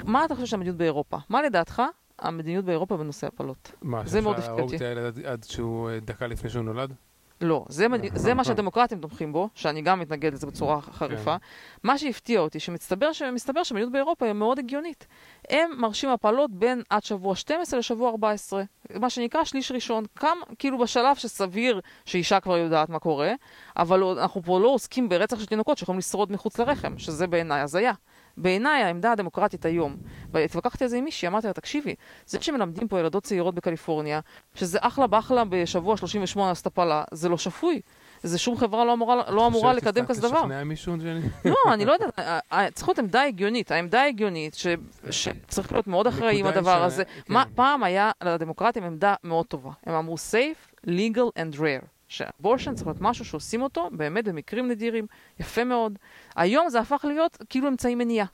מה אתה חושב שהמדיניות באירופה? מה לדעתך המדיניות באירופה בנושא הפלות? מה, זה שאפשר מאוד הפתיע להרוג אותי. את הילד עד- שהוא אה, דקה לפני שהוא נולד? לא, זה, מד... זה מה שהדמוקרטים תומכים בו, שאני גם מתנגד לזה בצורה חריפה. מה שהפתיע אותי, שמסתבר שמסתבר שהמדיניות באירופה היא מאוד הגיונית. הם מרשים הפלות בין עד שבוע 12 לשבוע 14, מה שנקרא שליש ראשון. כמה, כאילו בשלב שסביר שאישה כבר יודעת מה קורה, אבל אנחנו פה לא עוסקים ברצח של תינוקות שיכולים לשרוד מחוץ לרחם, שזה בעיניי הזיה. בעיניי העמדה הדמוקרטית היום, והתווכחתי על זה עם מישהי, אמרתי לה, תקשיבי, זה שמלמדים פה ילדות צעירות בקליפורניה, שזה אחלה באחלה בשבוע 38 לעשות הפלה, זה לא שפוי. זה שום חברה לא אמורה, לא אמורה לקדם כזה דבר. לשכנע מישהו, ג'ני? לא, אני לא יודעת, ה- ה- צריך להיות עמדה הגיונית. העמדה ההגיונית ש- שצריך להיות מאוד אחראי עם הדבר הזה. כן. מה- פעם היה לדמוקרטים עמדה מאוד טובה. הם אמרו safe, legal and rare. שאבורשן צריך להיות משהו שעושים אותו באמת במקרים נדירים, יפה מאוד. היום זה הפך להיות כאילו אמצעי מניעה.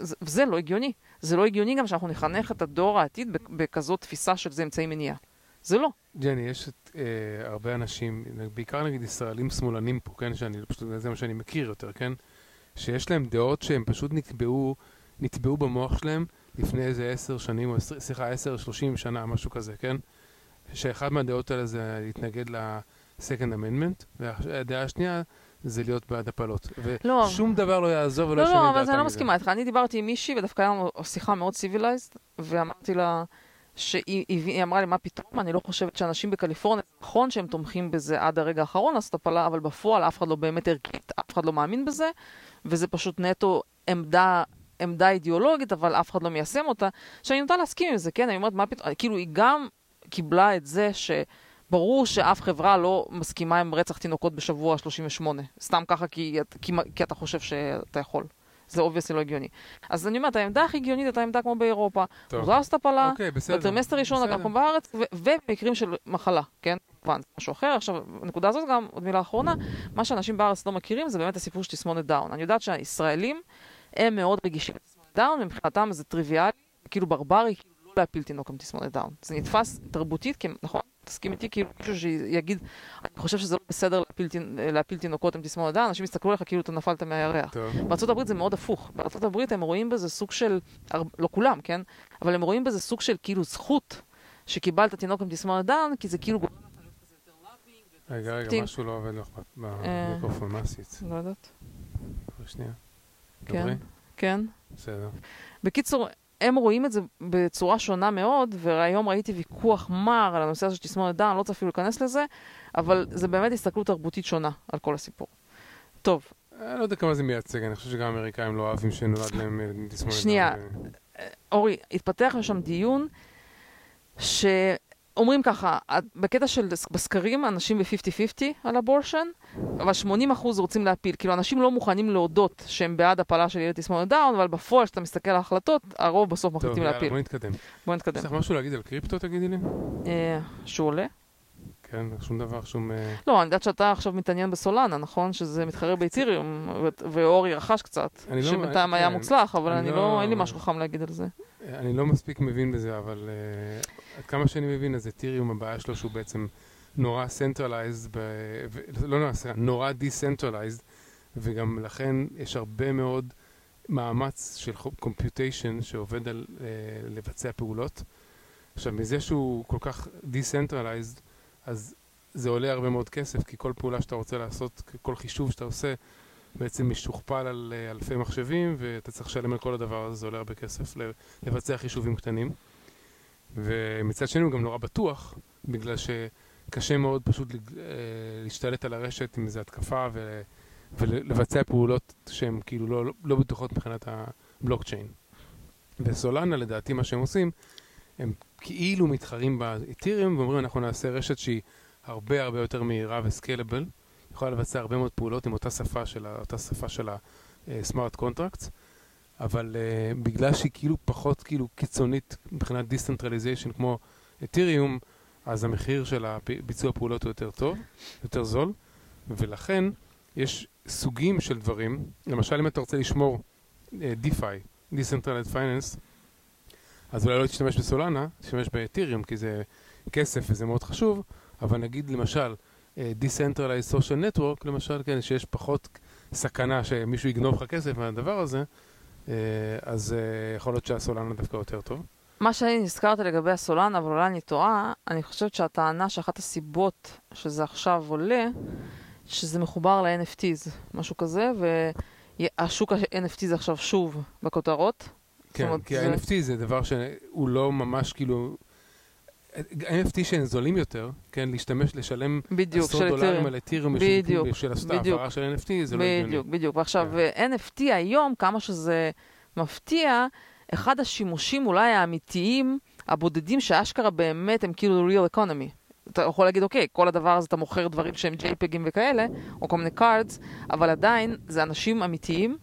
זה- וזה לא הגיוני. זה לא הגיוני גם שאנחנו נחנך את הדור העתיד בכ- בכזאת תפיסה של זה אמצעי מניעה. זה לא. ג'ני, יש את, אה, הרבה אנשים, בעיקר נגיד ישראלים שמאלנים פה, כן, שאני פשוט, זה מה שאני מכיר יותר, כן, שיש להם דעות שהם פשוט נטבעו, נטבעו במוח שלהם לפני איזה עשר שנים, או סליחה, עשר, שלושים שנה, משהו כזה, כן? שאחד מהדעות האלה זה להתנגד ל-Second Amendment, והדעה השנייה זה להיות בעד הפלות. לא. ושום דבר לא יעזור ולא לא, ישנה לא, דעתם אבל אני לא. מסכימה איתך. אני דיברתי עם מישהי, ודווקא היה לנו שיחה מאוד civilized, ואמרתי לה שהיא היא- היא אמרה לי, מה פתאום? אני לא חושבת שאנשים בקליפורניה, נכון שהם תומכים בזה עד הרגע האחרון לעשות הפלה, אבל בפועל אף אחד לא באמת ערכית, אף אחד לא מאמין בזה, וזה פשוט נטו עמדה... עמדה אידיאולוגית, אבל אף אחד לא מיישם אותה, שאני נוטה להסכים עם זה, כן? אני אומרת, מה פתאום, כאילו, היא גם קיבלה את זה שברור שאף חברה לא מסכימה עם רצח תינוקות בשבוע 38, סתם ככה כי, כי, כי אתה חושב שאתה יכול. זה obviously לא הגיוני. אז אני אומרת, העמדה הכי הגיונית הייתה עמדה כמו באירופה. טוב. לעשות הפלה, אוקיי, בסדר. בטרימסטר ראשון, כמו בארץ, ובמקרים של מחלה, כן? כמובן, זה משהו אחר. עכשיו, הנקודה הזאת גם, עוד מילה אחרונה, מה שאנשים בארץ לא מכירים זה באמת הסיפור של תסמונת דאון. אני יודעת שהישראלים הם מאוד רגישים לתסמונת דאון, ומבחינתם זה טריוויאלי, כאילו ברברי, כאילו להפיל תינוק עם תסמונת דאון. זה נתפס תרבותית, כי נכון, תסכים איתי, כאילו מישהו שיגיד, אני חושב שזה לא בסדר להפיל, להפיל תינוקות עם תסמונת דאון, אנשים יסתכלו עליך כאילו אתה נפלת מהירח. הברית זה מאוד הפוך. הברית הם רואים בזה סוג של, לא כולם, כן? אבל הם רואים בזה סוג של כאילו זכות שקיבלת תינוק עם תסמונת דאון, כי זה כאילו גורם לך להיות כזה יותר loving. רגע, רגע. משהו לא עובד לך אה. במיקרופון, מה עשית? לא יודעת. שנייה. כן. כן. בסדר. בקיצור, הם רואים את זה בצורה שונה מאוד, והיום ראיתי ויכוח מר על הנושא הזה של תסמונת דאון, לא רוצה אפילו להיכנס לזה, אבל זה באמת הסתכלות תרבותית שונה על כל הסיפור. טוב, אני לא יודע כמה זה מייצג, אני חושב שגם האמריקאים לא אוהבים שנולד להם עם תסמונת שנייה. דאון. אורי, התפתח שם דיון שאומרים ככה, בקטע של בסקרים אנשים ב-50-50 על abortion, אבל 80% רוצים להפיל. כאילו, אנשים לא מוכנים להודות שהם בעד הפלה של ילד תסמונת דאון, אבל בפועל, כשאתה מסתכל על ההחלטות, הרוב בסוף טוב, מחליטים יאללה, להפיל. בוא נתקדם. בואו יש נתקדם. לך משהו להגיד על קריפטו, תגידי לי? אה, שהוא עולה? כן, שום דבר, שום... אה, לא, אני יודעת שאתה עכשיו מתעניין בסולנה, נכון? שזה מתחרה באתיריום, ואורי רכש קצת. לא- שבינתיים היה כן. מוצלח, אבל אני אני לא- לא, אין לי משהו חכם להגיד על זה. אני לא מספיק מבין בזה, אבל אה, עד כמה שאני מבין, אז אתיריום הבעיה שלו שהוא בעצם נורא ב... ו... לא נורא, נורא decentralized, וגם לכן יש הרבה מאוד מאמץ של computation שעובד על אה, לבצע פעולות. עכשיו, מזה שהוא כל כך decentralized, אז זה עולה הרבה מאוד כסף, כי כל פעולה שאתה רוצה לעשות, כל חישוב שאתה עושה, בעצם משוכפל על אה, אלפי מחשבים, ואתה צריך לשלם על כל הדבר הזה, זה עולה הרבה כסף לבצע חישובים קטנים. ומצד שני הוא גם נורא בטוח, בגלל שקשה מאוד פשוט אה, להשתלט על הרשת עם איזו התקפה ו- ולבצע פעולות שהן כאילו לא, לא בטוחות מבחינת הבלוקצ'יין. וסולנה, לדעתי, מה שהם עושים, הם כאילו מתחרים באתיריום ואומרים, אנחנו נעשה רשת שהיא הרבה הרבה יותר מהירה וסקיילבל, יכולה לבצע הרבה מאוד פעולות עם אותה שפה של, אותה שפה של ה-smart contracts, אבל uh, בגלל שהיא כאילו פחות כאילו קיצונית מבחינת decentralization כמו אתיריום, אז המחיר של ביצוע הפעולות הוא יותר טוב, יותר זול, ולכן יש סוגים של דברים, למשל אם אתה רוצה לשמור uh, DeFi, Decentralized Finance, אז אולי לא תשתמש בסולנה, תשתמש באתיריום, כי זה כסף וזה מאוד חשוב, אבל נגיד למשל, אה, Decentralized Social Network, למשל, כן, שיש פחות סכנה שמישהו יגנוב לך כסף מהדבר הזה, אה, אז אה, יכול להיות שהסולנה דווקא יותר טוב. מה שאני נזכרת לגבי הסולנה, אבל אולי אני טועה, אני חושבת שהטענה שאחת הסיבות שזה עכשיו עולה, שזה מחובר ל-NFTs, משהו כזה, והשוק ה-NFT זה עכשיו שוב בכותרות. כן, אומרת, כי זה- ה-NFT זה דבר שהוא לא ממש כאילו... NFT שהם זולים יותר, כן, להשתמש, לשלם בדיוק, עשרות של דולרים. על אתיריום בדיוק, בשביל לעשות בדיוק. העברה של NFT, זה לא הגיוני. בדיוק, בדיוק. ועכשיו, NFT היום, כמה שזה מפתיע, אחד השימושים אולי האמיתיים, הבודדים שאשכרה באמת הם כאילו real economy. אתה יכול להגיד, אוקיי, כל הדבר הזה אתה מוכר דברים שהם JPEGים וכאלה, או כל מיני cards, אבל עדיין זה אנשים אמיתיים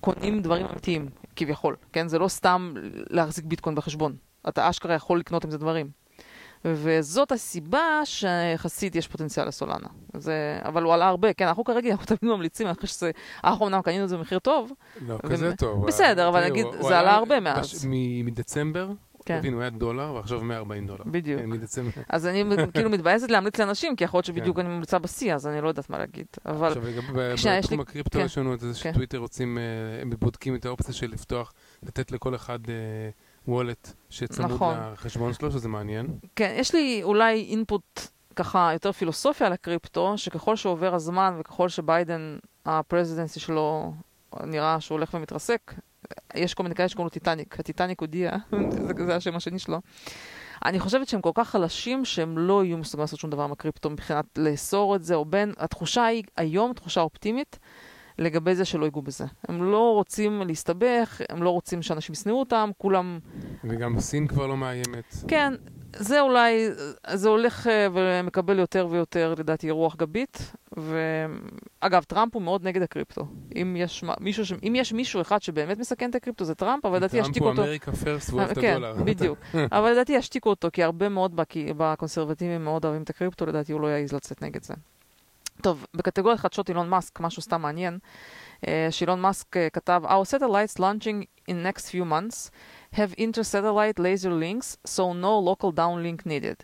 קונים דברים אמיתיים, כביכול. כן? זה לא סתם להחזיק ביטקוין בחשבון. אתה אשכרה יכול לקנות עם זה דברים. וזאת הסיבה שיחסית יש פוטנציאל לסולנה. זה, אבל הוא עלה הרבה, כן, אנחנו כרגע אנחנו תמיד ממליצים, חושב שזה, אנחנו אמנם קנינו את זה במחיר טוב, לא, ו- כזה טוב. בסדר, אבל נגיד, זה הוא עלה הרבה מאז. מדצמבר, כן. תבין, הוא היה דולר, ועכשיו 140 דולר. בדיוק. כן, מדצמבר. אז אני כאילו מתבאסת להמליץ לאנשים, כי יכול להיות שבדיוק כן. אני ממליצה בשיא, אז אני לא יודעת מה להגיד. אבל עכשיו, בתחום הקריפטו, כן. יש לנו את זה. שטוויטר רוצים, אה, הם בודקים את האופציה של לפתוח, לתת לכל אחד וולט שצמוד נכון. לחשבון שלו, שזה מעניין. כן, יש לי אולי אינפוט ככה יותר פילוסופיה על הקריפטו, שככל שעובר הזמן וככל שביידן, ה presidency שלו נראה שהוא הולך ומתרסק, יש כל מיני כאלה שקוראים לו טיטניק, הטיטניק הודיע, זה, זה השם השני שלו. אני חושבת שהם כל כך חלשים שהם לא יהיו מסוגלים לעשות שום דבר עם הקריפטו מבחינת לאסור את זה, או בין, התחושה היא היום תחושה אופטימית לגבי זה שלא ייגעו בזה. הם לא רוצים להסתבך, הם לא רוצים שאנשים ישנאו אותם, כולם וגם סין כבר לא מאיימת. כן, זה אולי, זה הולך אה, ומקבל יותר ויותר, לדעתי, רוח גבית. ואגב, טראמפ הוא מאוד נגד הקריפטו. אם יש, מישהו, ש... אם יש מישהו אחד שבאמת מסכן את הקריפטו, זה טראמפ, אבל לדעתי טראמפ ישתיקו הוא אותו. אמריקה פרסט, הוא אוהב את כן, הדולר. בדיוק. אבל לדעתי ישתיקו אותו, כי הרבה מאוד בקונסרבטיבים מאוד אוהבים את הקריפטו, לדעתי הוא לא יעז לצאת נגד זה. טוב, בקטגוריית חדשות אילון מאסק, משהו סתם מעניין, אה, שאילון מאסק אה, כתב, Our satellites launching in next few months have inter-satellite laser links, so no local downlink needed.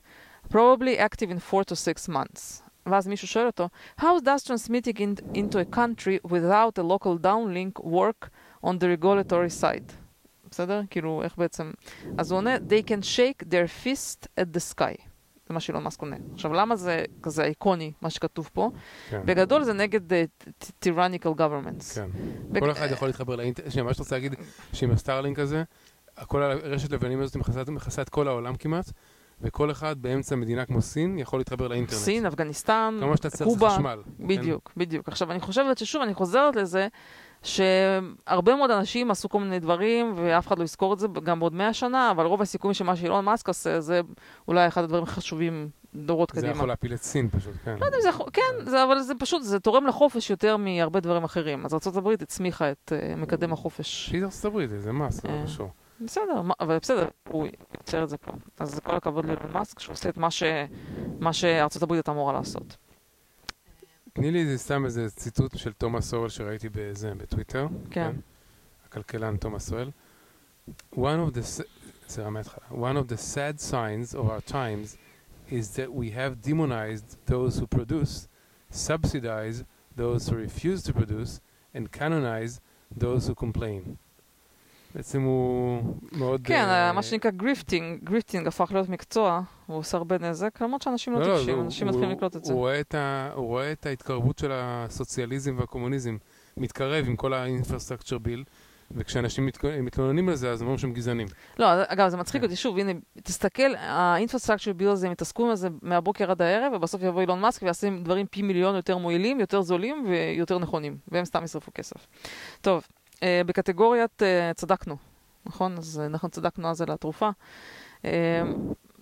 probably active in 4 to 6 months. ואז מישהו שואל אותו, How does transmitting in, into a country without a local downlink work on the regulatory side? בסדר? כאילו, איך בעצם... אז הוא עונה, They can shake their fist at the sky. זה מה שאילון מאסק עונה. עכשיו, למה זה כזה איקוני, מה שכתוב פה? כן. בגדול זה נגד uh, tyrannical governments. כן. בג- כל אחד יכול להתחבר לאינטרנט, שנייה, מה שאתה רוצה להגיד, שעם הסטארלינק הזה, כל הרשת לבנים הזאת מכסה- מכסה את כל העולם כמעט, וכל אחד באמצע מדינה כמו סין יכול להתחבר לאינטרנט. סין, אפגניסטן, כמה שאתה צריך קובה. חשמל. כן? בדיוק, בדיוק. עכשיו, אני חושבת ששוב, אני חוזרת לזה, שהרבה מאוד אנשים עשו כל מיני דברים, ואף אחד לא יזכור את זה גם בעוד מאה שנה, אבל רוב הסיכויים שמה שאילון מאסק עושה, זה אולי אחד הדברים החשובים דורות זה קדימה. יכול להפיל את סין פשוט, כן. לא יודע אם זה יכול, כן, זה, אבל זה פשוט, זה תורם לחופש יותר מהרבה דברים אחרים. אז ארה"ב הצמיחה את uh, מקדם החופש. שהיא הברית, זה מס, לא אה. קשור. בסדר, אבל בסדר, הוא יוצר את זה פה. אז כל הכבוד לאילון מאסק, שהוא עושה את מה, ש, מה שארצות הברית הייתה אמורה לעשות. תני לי סתם איזה ציטוט של תומאס סואל שראיתי בזה, בטוויטר. כן. הכלכלן תומאס סואל. One of the, זה מההתחלה. One of the sad signs of our times is that we have demonized those who produce, subsidize those who refuse to produce, and canonize those who complain. בעצם הוא מאוד... כן, אה, מה שנקרא grifting, grifting הפך להיות מקצוע, הוא עושה הרבה נזק, למרות שאנשים לא לא, לא, טיפשים, הוא- אנשים מתחילים לקלוט את זה. הוא רואה את ה- הוא רואה את ההתקרבות של הסוציאליזם והקומוניזם מתקרב עם כל ה infrastructure bill, וכשאנשים מתק- מתלוננים על זה, אז אומרים שהם גזענים. לא, אגב, זה מצחיק כן. אותי, שוב, הנה, תסתכל, ה infrastructure bill הזה, הם יתעסקו עם זה מהבוקר עד הערב, ובסוף יבוא אילון מאסק ויעשה דברים פי מיליון יותר מועילים, יותר זולים ויותר נכונים, והם סתם ישרפו כסף. טוב, בקטגוריית אה, צדקנו, נכון? אז אה, אנחנו צדקנו אז על התרופה. אה,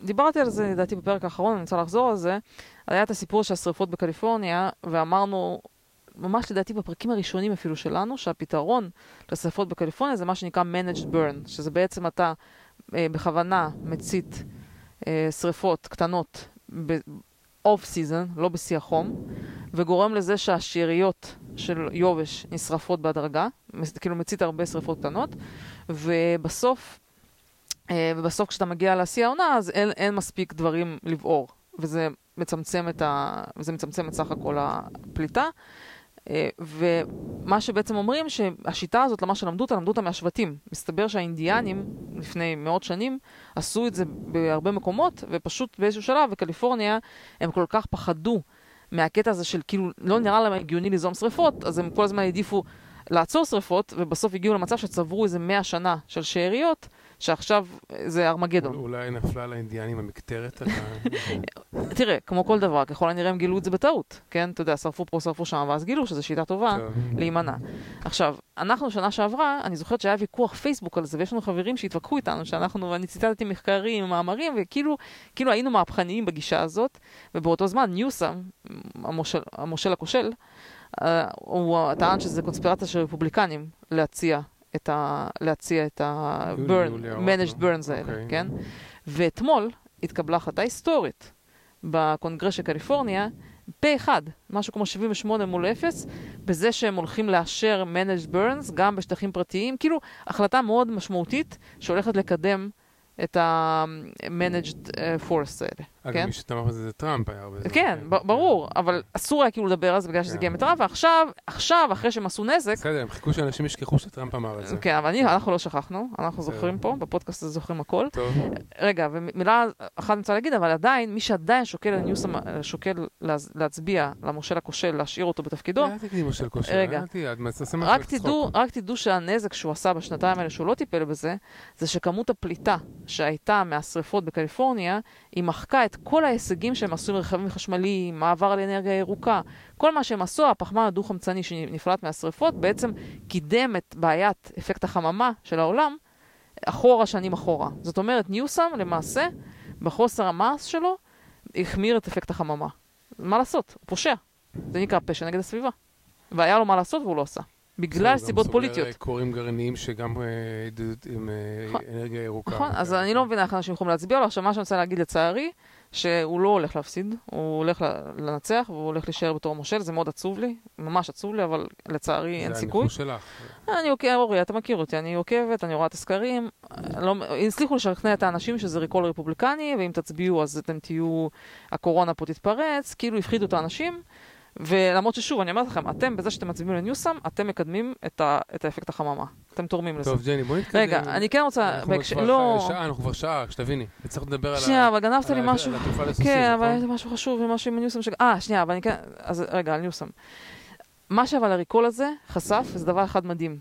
דיברתי על זה, לדעתי, בפרק האחרון, אני רוצה לחזור על זה. היה את הסיפור של השרפות בקליפורניה, ואמרנו, ממש לדעתי בפרקים הראשונים אפילו שלנו, שהפתרון לשרפות בקליפורניה זה מה שנקרא managed burn, שזה בעצם אתה אה, בכוונה מצית אה, שרפות קטנות ב-off season, לא בשיא החום, וגורם לזה שהשאריות של יובש נשרפות בהדרגה, כאילו מצית הרבה שרפות קטנות, ובסוף, אה, ובסוף כשאתה מגיע לשיא העונה, אז אין, אין מספיק דברים לבעור, וזה מצמצם את, ה, וזה מצמצם את סך הכל הפליטה. אה, ומה שבעצם אומרים, שהשיטה הזאת, למה שלמדו אותה, למדו אותה מהשבטים. מסתבר שהאינדיאנים, לפני מאות שנים, עשו את זה בהרבה מקומות, ופשוט באיזשהו שלב, בקליפורניה, הם כל כך פחדו מהקטע הזה של כאילו, לא נראה להם הגיוני ליזום שריפות, אז הם כל הזמן העדיפו לעצור שריפות, ובסוף הגיעו למצב שצברו איזה מאה שנה של שאריות, שעכשיו זה ארמגדון. אולי נפלה לאינדיאנים המקטרת על ה... תראה, כמו כל דבר, ככל הנראה הם גילו את זה בטעות, כן? אתה יודע, שרפו פה, שרפו שם, ואז גילו שזו שיטה טובה טוב. להימנע. עכשיו, אנחנו שנה שעברה, אני זוכרת שהיה ויכוח פייסבוק על זה, ויש לנו חברים שהתווכחו איתנו, שאנחנו, אני ציטטתי מחקרים, מאמרים, וכאילו כאילו היינו מהפכניים בגישה הזאת, ובאותו זמן ניוסם, המושל, המושל הכושל, אה, הוא טען שזה קונספירציה של רפובליקנים להציע את ה... להציע את יולי, ה-burn, יולי ארוך, managed לא? burns האלה, אוקיי. כן? ואתמול התקבלה החלטה היסטורית בקונגרס של קליפורניה, פה אחד, משהו כמו 78 מול 0, בזה שהם הולכים לאשר managed burns גם בשטחים פרטיים, כאילו החלטה מאוד משמעותית שהולכת לקדם את ה-managed אה, force האלה, אגב, כן? מי שתמך בזה זה טראמפ היה הרבה זמן. כן, ב- ברור, אבל אסור היה כאילו לדבר על זה בגלל שזה כן. הגיע מטראמפ, ועכשיו, עכשיו, אחרי שהם עשו נזק, בסדר, הם חיכו שאנשים ישכחו שטראמפ אמר את זה. כן, אבל אנחנו לא שכחנו, אנחנו. זוכרים פה, בפודקאסט הזה זוכרים הכל. רגע, ומילה אחת אני רוצה להגיד, אבל עדיין, מי שעדיין שוקל, לניוסם, שוקל להצביע למושל הכושל, להשאיר אותו בתפקידו, אל תגידי מושל רגע. רק תדעו שהנזק שהוא עשה בשנתיים האלה שהוא לא טיפל בזה, זה שכמות הפליטה שהייתה מהשריפות בקליפורניה, היא מחקה את כל ההישגים שהם עשו עם רכבים חשמליים, מעבר לאנרגיה ירוקה. כל מה שהם עשו, הפחמן הדו-חמצני שנפלט מהשריפות, בעצם קידם את בעיית אפקט החממה של העולם אחורה, שנים אחורה. זאת אומרת, ניוסם למעשה, בחוסר המעש שלו, החמיר את אפקט החממה. מה לעשות? הוא פושע. זה נקרא פשע נגד הסביבה. והיה לו מה לעשות והוא לא עשה. בגלל גם סיבות פוליטיות. אה, כורים גרעיניים שגם אה, התמודדות עם אה, נכון. אנרגיה ירוקה. נכון, אז כן. אני לא מבינה איך אנשים יכולים להצביע לו. עכשיו, מה שאני רוצה להגיד לצערי, שהוא לא הולך להפסיד, הוא הולך לנצח והוא הולך להישאר בתור מושל, זה מאוד עצוב לי, ממש עצוב לי, אבל לצערי אין סיכוי. זה הניחוש שלך. אני עוקבת, אורי, אתה מכיר אותי, אני עוקבת, אני רואה את הסקרים. לא, הצליחו לשכנע את האנשים שזה ריקול רפובליקני, ואם תצביעו אז אתם תהיו, הקורונה פה תתפרץ, כאילו הפחידו את האנשים. ולמרות ששוב, אני אומרת לכם, אתם, בזה שאתם מצביעים לניוסם, אתם מקדמים את, ה, את האפקט החממה. אתם תורמים לזה. טוב, ג'ני, בואי נתקדם. רגע, אני כן רוצה... אנחנו בהקשר- כבר לא... שעה, אנחנו כבר שעה, שתביני. וצריך לדבר על. שנייה, אבל גנבת לי משהו. כן, אבל נכון? זה משהו חשוב ומשהו עם ניוסם ש... אה, שנייה, אבל אני כן... אז רגע, על ניוסם. מה שאבל הריקול הזה חשף, וזה דבר אחד מדהים,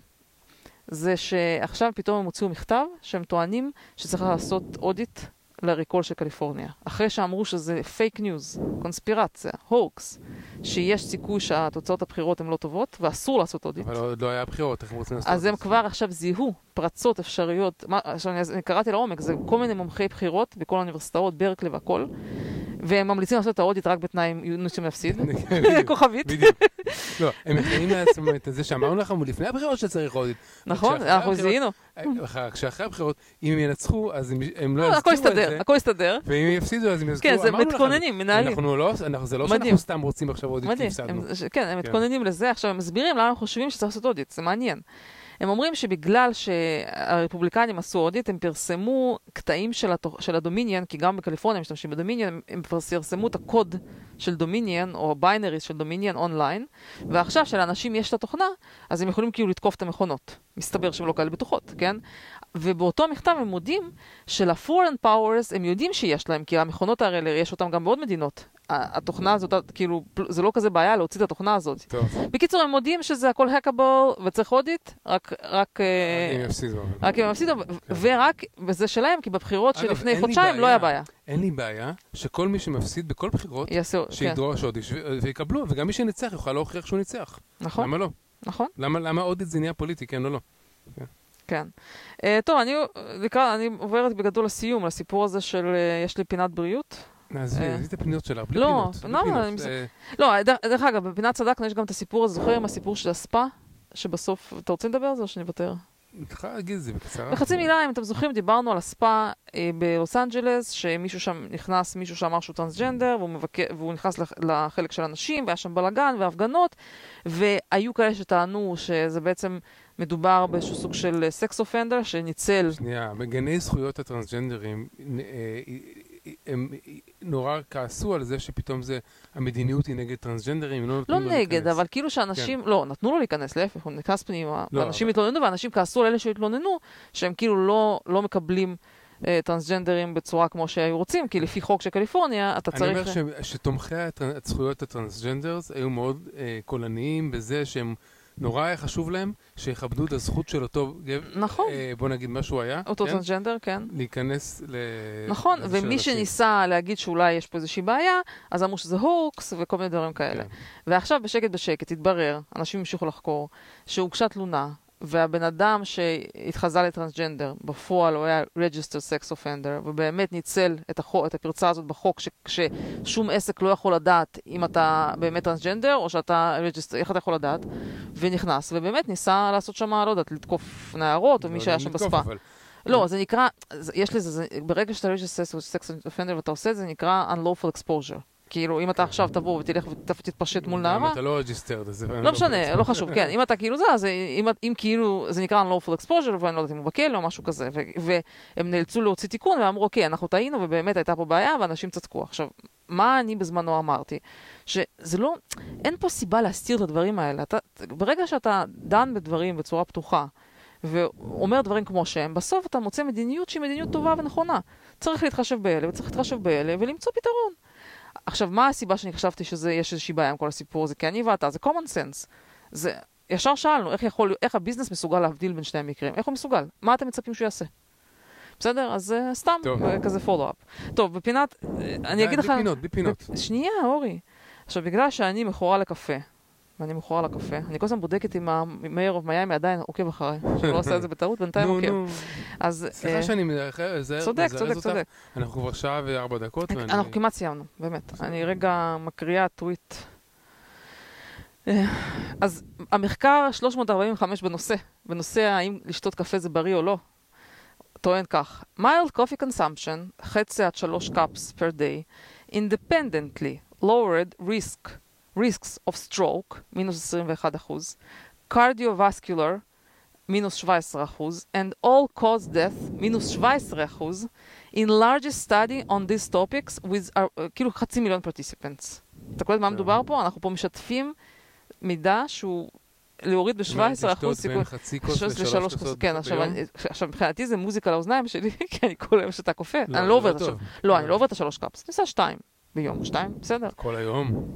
זה שעכשיו פתאום הם הוציאו מכתב שהם טוענים שצריך לעשות audit ל recall של קליפורניה. אחרי שאמרו שזה fake news, קונספירציה, הוקס, שיש סיכוי שהתוצאות הבחירות הן לא טובות ואסור לעשות audit. אבל עוד לא היה בחירות, איך הם רוצים לעשות אז הם? כבר עכשיו זיהו פרצות אפשריות, מה, עכשיו אני, אני קראתי לעומק, זה כל מיני מומחי בחירות בכל האוניברסיטאות, ברקלי והכל, והם ממליצים לעשות את ה audit רק בתנאי נוסים להפסיד, בדיוק, כוכבית, בדיוק. לא, הם מכינים לעצמם את זה שאמרנו לכם לפני הבחירות שצריך עוד... נכון? אנחנו זיהינו, כשאחרי הבחירות, אם הם ינצחו, אז הם- לא לא, יזכירו את יסתדר, זה, הכל יסתדר, ואם הם יפסידו, אז הם יזכירו. כן, זה. מתכוננים, מנהלים, לא, זה לא. שאנחנו סתם רוצים עכשיו עוד מדהים, הפסדנו. כן, הם כן. מתכוננים לזה, עכשיו הם מסבירים למה הם חושבים שצריך לעשות audit, זה מעניין. הם אומרים שבגלל שהרפובליקנים עשו audit, הם פרסמו קטעים של, התוכ... של ה Dominion, כי גם בקליפורניה משתמשים ב Dominion, הם- פרסמו את הקוד של Dominion, או binaries של Dominion online, ועכשיו שלאנשים יש את התוכנה, אז הם יכולים כאילו לתקוף את המכונות. מסתבר שהן לא כאלה בטוחות, כן? ובאותו מכתב הם מודים של-foreign powers, הם יודעים שיש להם, כי המכונות האלה, יש אותן גם בעוד מדינות. התוכנה הזאת, כאילו, זה לא כזה בעיה להוציא את התוכנה הזאת. טוב, בקיצור, הם מודים שזה הכל hackable וצריך אודיט, רק, רק, אה, הם יפסידו. רק אם הם הפסידו, ו- ורק בזה שלהם, כי בבחירות שלפני חודשיים לא. היה בעיה. אין לי בעיה שכל מי שמפסיד בכל בחירות, כן, שידרוש ו- ויקבלו, וגם מי שניצח יוכל להוכיח שהוא ניצח. נכון, למה לא? נכון, למה את זה נהיה פוליטי, כן או לא? כן. אה, טוב, אני לקראת, אני עוברת בגדול לסיום, לסיפור הזה של אה, יש לי פינת בריאות. עזבי, אה. עזבי את הפניות שלך, בלי לא, פינות. למה? פינות. אני מס- אה, לא, דרך אגב, בפינת צדקנו יש גם את הסיפור הזה, זוכר עם הסיפור של הספא? שבסוף, אתה רוצה לדבר על זה או שאני אוותר? את יכולה להגיד את זה בקצרה. בחצי מילה, אם אתם זוכרים, דיברנו על הספא אה, בלוס אנג'לס, שמישהו שם נכנס, מישהו שאמר שהוא טרנסג'נדר, והוא, מבקר, והוא נכנס לח- לחלק של הנשים, והיה שם בלאגן והפגנות, והיו כאלה שטענו שזה בעצם מדובר באיזשהו סוג של סקס אופנדר, שניצל... שנייה, מגני זכויות הטרנסג'נדרים, אה, אה, הם נורא כעסו על זה שפתאום זה, המדיניות היא נגד טרנסג'נדרים, לא לא נותנים לו נגד, להיכנס. אבל כאילו שאנשים, לא, נתנו לו להיכנס, להפך, הוא נכנס פנימה, לא, ואנשים אבל- התלוננו, ואנשים כעסו על אלה שהתלוננו, שהם כאילו לא, לא מקבלים אה, טרנסג'נדרים בצורה כמו שהיו רוצים, כי לפי חוק של קליפורניה, אתה אני צריך... אומר ש- שתומכי הטר- זכויות ה transgenders היו מאוד אה, קולניים בזה שהם, נורא היה חשוב להם שיכבדו את הזכות של אותו גבר, נכון. אה, בוא נגיד מה שהוא היה, אותו כן? טרנסג'נדר, כן. להיכנס ל... נכון, ומי אנשים. שניסה להגיד שאולי יש פה איזושהי בעיה, אז אמרו שזה הוקס וכל מיני דברים כאלה. כן. ועכשיו בשקט בשקט התברר, אנשים המשיכו לחקור, שהוגשה תלונה, והבן אדם שהתחזה לטרנסג'נדר, בפועל הוא היה registered sex offender, ובאמת ניצל את, החוק, את הפרצה הזאת בחוק, ש, ששום עסק לא יכול לדעת אם אתה באמת טרנסג'נדר, או שאתה registered, איך אתה יכול לדעת, ונכנס, ובאמת ניסה לעשות שם, לא יודעת, לתקוף נערות, או לא מי יודע שהיה שם בספה. אבל- לא, זה נקרא, יש לזה, זה, ברגע שאתה registered sex offender ואתה עושה את זה, זה נקרא unlawful exposure. כאילו, אם אתה עכשיו תבוא ותלך ותתפשט מול נערה, אתה לא registered, אז זה... לא משנה, לא חשוב, כן, אם אתה כאילו זה, אז אם, אם כאילו, זה נקרא unlawful exposure, ואני לא יודעת אם הוא בכלא או משהו כזה, והם נאלצו להוציא תיקון ואמרו, אוקיי, אנחנו טעינו ובאמת הייתה פה בעיה ואנשים צדקו. עכשיו, מה אני בזמנו אמרתי? שזה לא, אין פה סיבה להסתיר את הדברים האלה. אתה, ברגע שאתה דן בדברים בצורה פתוחה, ואומר דברים כמו שהם, בסוף אתה מוצא מדיניות שהיא מדיניות טובה ונכונה. צריך להתחשב באלה וצריך להתחשב באלה ולמצוא פתרון. עכשיו, מה הסיבה שאני חשבתי שיש איזושהי בעיה עם כל הסיפור הזה? כי אני ואתה, זה common sense. זה, ישר שאלנו, איך יכול, איך הביזנס מסוגל להבדיל בין שני המקרים? איך הוא מסוגל? מה אתם מצפים שהוא יעשה? בסדר? אז uh, סתם, טוב. uh, כזה פולו-אפ. טוב, בפינת, uh, אני אגיד לך... בלי פינות, בלי פינות. שנייה, אורי. עכשיו, בגלל שאני מכורה לקפה, ואני מכורה לקפה, אני כל הזמן בודקת אם המאיר אוף מיאמי עדיין עוקב אחריי, שלא עושה את זה בטעות, בינתיים עוקב. אז... סליחה אה, שאני צודק, מזרז צודק, אותך. צודק. אנחנו כבר שעה וארבע דקות. אנחנו כמעט סיימנו, באמת. אני רגע מקריאה טוויט. אה, אז המחקר 345 בנושא, בנושא האם לשתות קפה זה בריא או לא, טוען כך, mild coffee consumption, חצי עד שלוש cups per day, independently lowered risk, risks of stroke, מינוס 21 אחוז, cardiovascular, מינוס 17 אחוז, and all cause death, מינוס 17 אחוז, in largest study on these topics with, uh, כאילו חצי מיליון participants. אתה קולט מה כן. מדובר פה? אנחנו פה משתפים מידע שהוא להוריד ב-17 אחוז סיכוי. חצי כוס שלוש לשלוש כוסות, כן, עכשיו, מבחינתי זה מוזיקה לאוזניים שלי, כי אני כל היום אני זה לא. עכשיו, לא, אני לא עוברת את השלוש קאפס, אני עושה שתיים ביום, שתיים, בסדר, כל היום.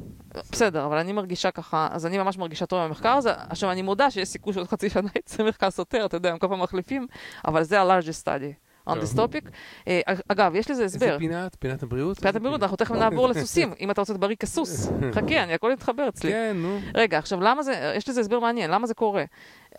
בסדר, אבל אני מרגישה ככה, אז אני ממש מרגישה טוב עם המחקר הזה, עכשיו אני מודה שיש סיכוי שעוד חצי שנה יצא מחקר סותר, אתה יודע, הם כל פעם מחליפים, אבל זה ה-largest study on this topic. אה, אגב, יש לזה הסבר. איזה פינת? פינת הבריאות? פינת הבריאות, אנחנו תכף נעבור לסוסים, אם אתה רוצה להיות בריא כסוס. חכה, אני הכל מתחבר אצלי. כן, נו. רגע, עכשיו למה זה, יש לזה הסבר מעניין, למה זה קורה?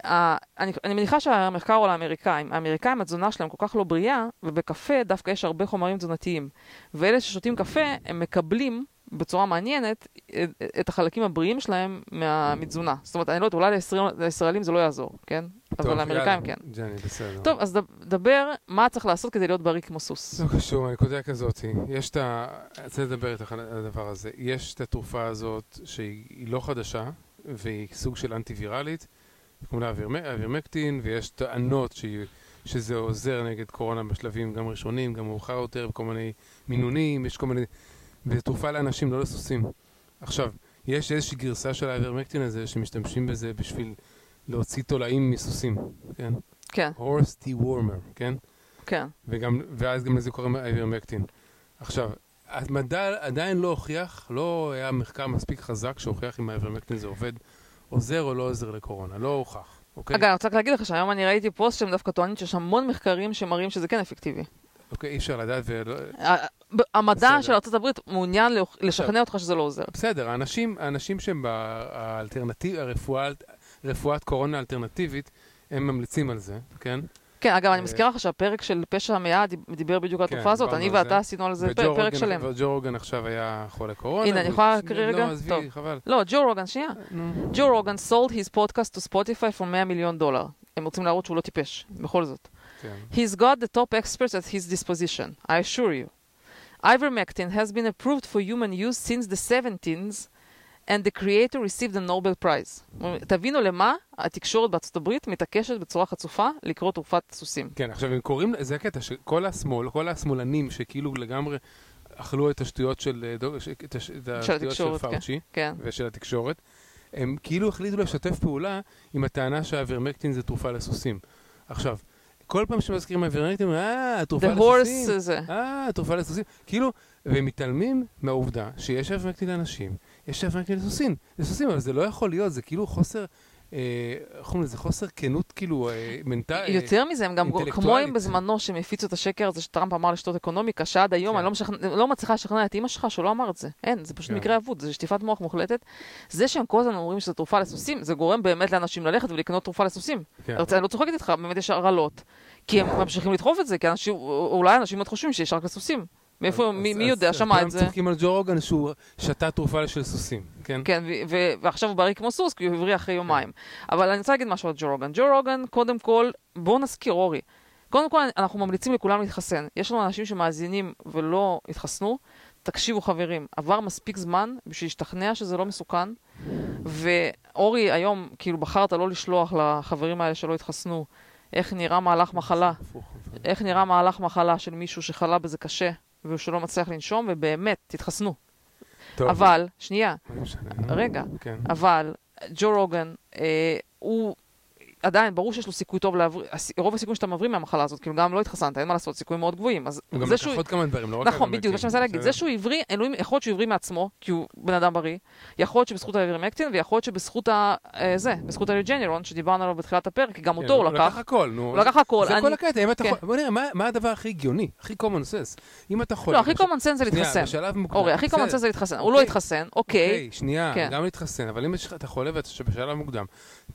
אני, אני מניחה שהמחקר הוא על האמריקאים. האמריקאים, התזונה שלהם כל כך לא בריאה, ובקפה דווקא יש הרבה חומרים תזונתיים. ואלה ששותים קפה, הם מקבלים בצורה מעניינת את, את החלקים הבריאים שלהם מה, מתזונה. זאת אומרת, אני לא יודעת, אולי לישראל- לישראלים זה לא יעזור, כן? טוב, אבל לאמריקאים. כן. ג'ני, בסדר. טוב, אז דב- דבר מה צריך לעשות כדי להיות בריא כמו סוס. לא קשור, הנקודה כזאתי. יש את ה... אני רוצה לדבר איתך על הדבר הזה. יש את התרופה הזאת שהיא היא לא חדשה, והיא סוג של אנטי-ויראלית, קוראים לה אבירמקטין, ויש טענות שהיא- שזה עוזר נגד קורונה בשלבים גם ראשונים, גם מאוחר יותר, בכל מיני מינונים, יש כל מיני... וזו תרופה לאנשים, לא לסוסים. עכשיו, יש איזושהי גרסה של האבירמקטין הזה, שמשתמשים בזה בשביל להוציא תולעים מסוסים, כן? כן, horse dewormer, כן? כן. וגם, ואז גם לזה קוראים אייברמקטין. עכשיו, המדע עדיין לא הוכיח, לא היה מחקר מספיק חזק שהוכיח אם האייברמקטין זה עובד, עוזר או לא עוזר לקורונה, לא הוכח, אוקיי? אגב, אני רוצה רק להגיד לך שהיום אני ראיתי פוסט שהם דווקא טוענים שיש המון מחקרים שמראים שזה כן אפקטיבי. אוקיי, אי אפשר לדעת ולא... המדע בסדר. של ארה"ב מעוניין לשכנע אותך שזה לא עוזר. בסדר, האנשים, האנשים שהם באלטרנטיב, רפואת קורונה אלטרנטיבית, הם ממליצים על זה, כן? כן, אגב, אני אה, מזכירה לך שהפרק של פשע המאה דיב- דיבר בדיוק על כן, התופעה הזאת. אני. ואתה עשינו על זה פרק שלם. וג'ו רוגן עכשיו היה חולה קורונה. הנה, אני יכולה להקריא רגע? לא, עזבי, טוב. חבל. לא, ג'ו רוגן, שנייה. נו. ג'ו רוגן sold his podcast to Spotify for 100 מיליון דולר. הם רוצים להראות שהוא לא טיפש, בכל זאת. כן. He's got the top experts at his disposition, I assure you. Ivermectin has been approved for human use since the 17th, and the creator received a Nobel Prize. תבינו למה התקשורת בארצות הברית מתעקשת בצורה חצופה לקרוא תרופת סוסים. כן, עכשיו הם קוראים, זה הקטע, שכל השמאל, כל השמאלנים שכאילו לגמרי אכלו את השטויות של, אה, את הש- את השטויות של כן. פאוצ'י כן. ושל התקשורת, הם כאילו החליטו לשתף פעולה עם הטענה שהאברמקטין זה תרופה לסוסים. עכשיו, כל פעם שמזכירים אברמקטין, אה, תרופה The לסוסים. אה, תרופה לסוסים. כאילו, והם מתעלמים מהעובדה שיש אברמקטין לאנשים, יש אברמקטין לסוסים, לסוסים, אבל זה לא יכול להיות, זה כאילו חוסר, אה, איך קוראים לזה? חוסר כנות, כאילו, אה, מנטל... יותר מזה, הם גם. כמו אם בזמנו שהם הפיצו את השקר הזה שטראמפ אמר לשתות אקונומיקה, שעד היום כן. אני לא. לא מצליחה לשכנע את אימא שלך שהוא לא אמר את זה. אין, זה פשוט כן. מקרה אבוד, זה שטיפת מוח מוחלטת. זה שהם כל הזמן אומרים שזו תרופה לסוסים, זה גורם באמת לאנשים ללכת ולקנות תרופה לסוסים. כן. אני לא צוחקת איתך, באמת יש הרעלות. כי הם ממשיכים לדחוף את זה, כי אולי אנשים עוד חושבים שיש רק לסוסים. מאיפה, מי, יודע, שמע את זה. כולם צוחקים על ג'ו רוגן שהוא שתה תרופה של סוסים, כן? כן, ועכשיו הוא בריא כמו סוס, כי הוא הבריא אחרי יומיים. אבל אני רוצה להגיד משהו על ג'ו רוגן. ג'ו רוגן, קודם כל, בואו נזכיר, אורי. קודם כל, אנחנו ממליצים לכולם להתחסן. יש לנו אנשים שמאזינים ולא התחסנו. תקשיבו, חברים, עבר מספיק זמן בשביל להשתכנע שזה לא מסוכן. ואורי, היום, כאילו, בחרת לא לשלוח לחברים האלה שלא התחסנו איך נראה מהלך מחלה. איך נראה מהלך מחלה של מישהו שחלה בזה קשה, ושלא מצליח לנשום, ובאמת, תתחסנו. טוב, אבל, שנייה? רגע, כן. אבל ג'ו רוגן, אה, הוא עדיין, ברור שיש לו סיכוי טוב להבריא, רוב הסיכויים שאתה מבריא מהמחלה הזאת, כאילו גם לא התחסנת, אין מה לעשות, סיכויים מאוד גבוהים. אז הוא גם זה לקח שהוא... עוד כמה דברים, לא רק נכון, האברמקטין, בדיוק, מה שאני מנסה להגיד. זה שהוא הבריא, אלוהים, יכול להיות שהוא הבריא מעצמו, כי הוא בן אדם בריא, יכול להיות שבזכות האיברמקטין, ויכול להיות שבזכות ה... אה, זה, בזכות הריג'נירון, שדיברנו עליו בתחילת הפרק, כי גם כן, אותו הוא לקח. הכל, נו. הוא לקח הכל. זה כל הקטע, אם אתה כן. חולה, בוא נראה, מה- הדבר הכי הגיוני, הכי common sense? אם אתה חולה... לא, הכי common sense זה להתחסן. אורי, הכי common sense זה להתחסן. הוא לא אוקיי. התחסן, אוקיי. אוקיי, שנייה, כן. גם להתחסן, אבל אם יש לך- אתה חולה ואתה בשלב מוקדם,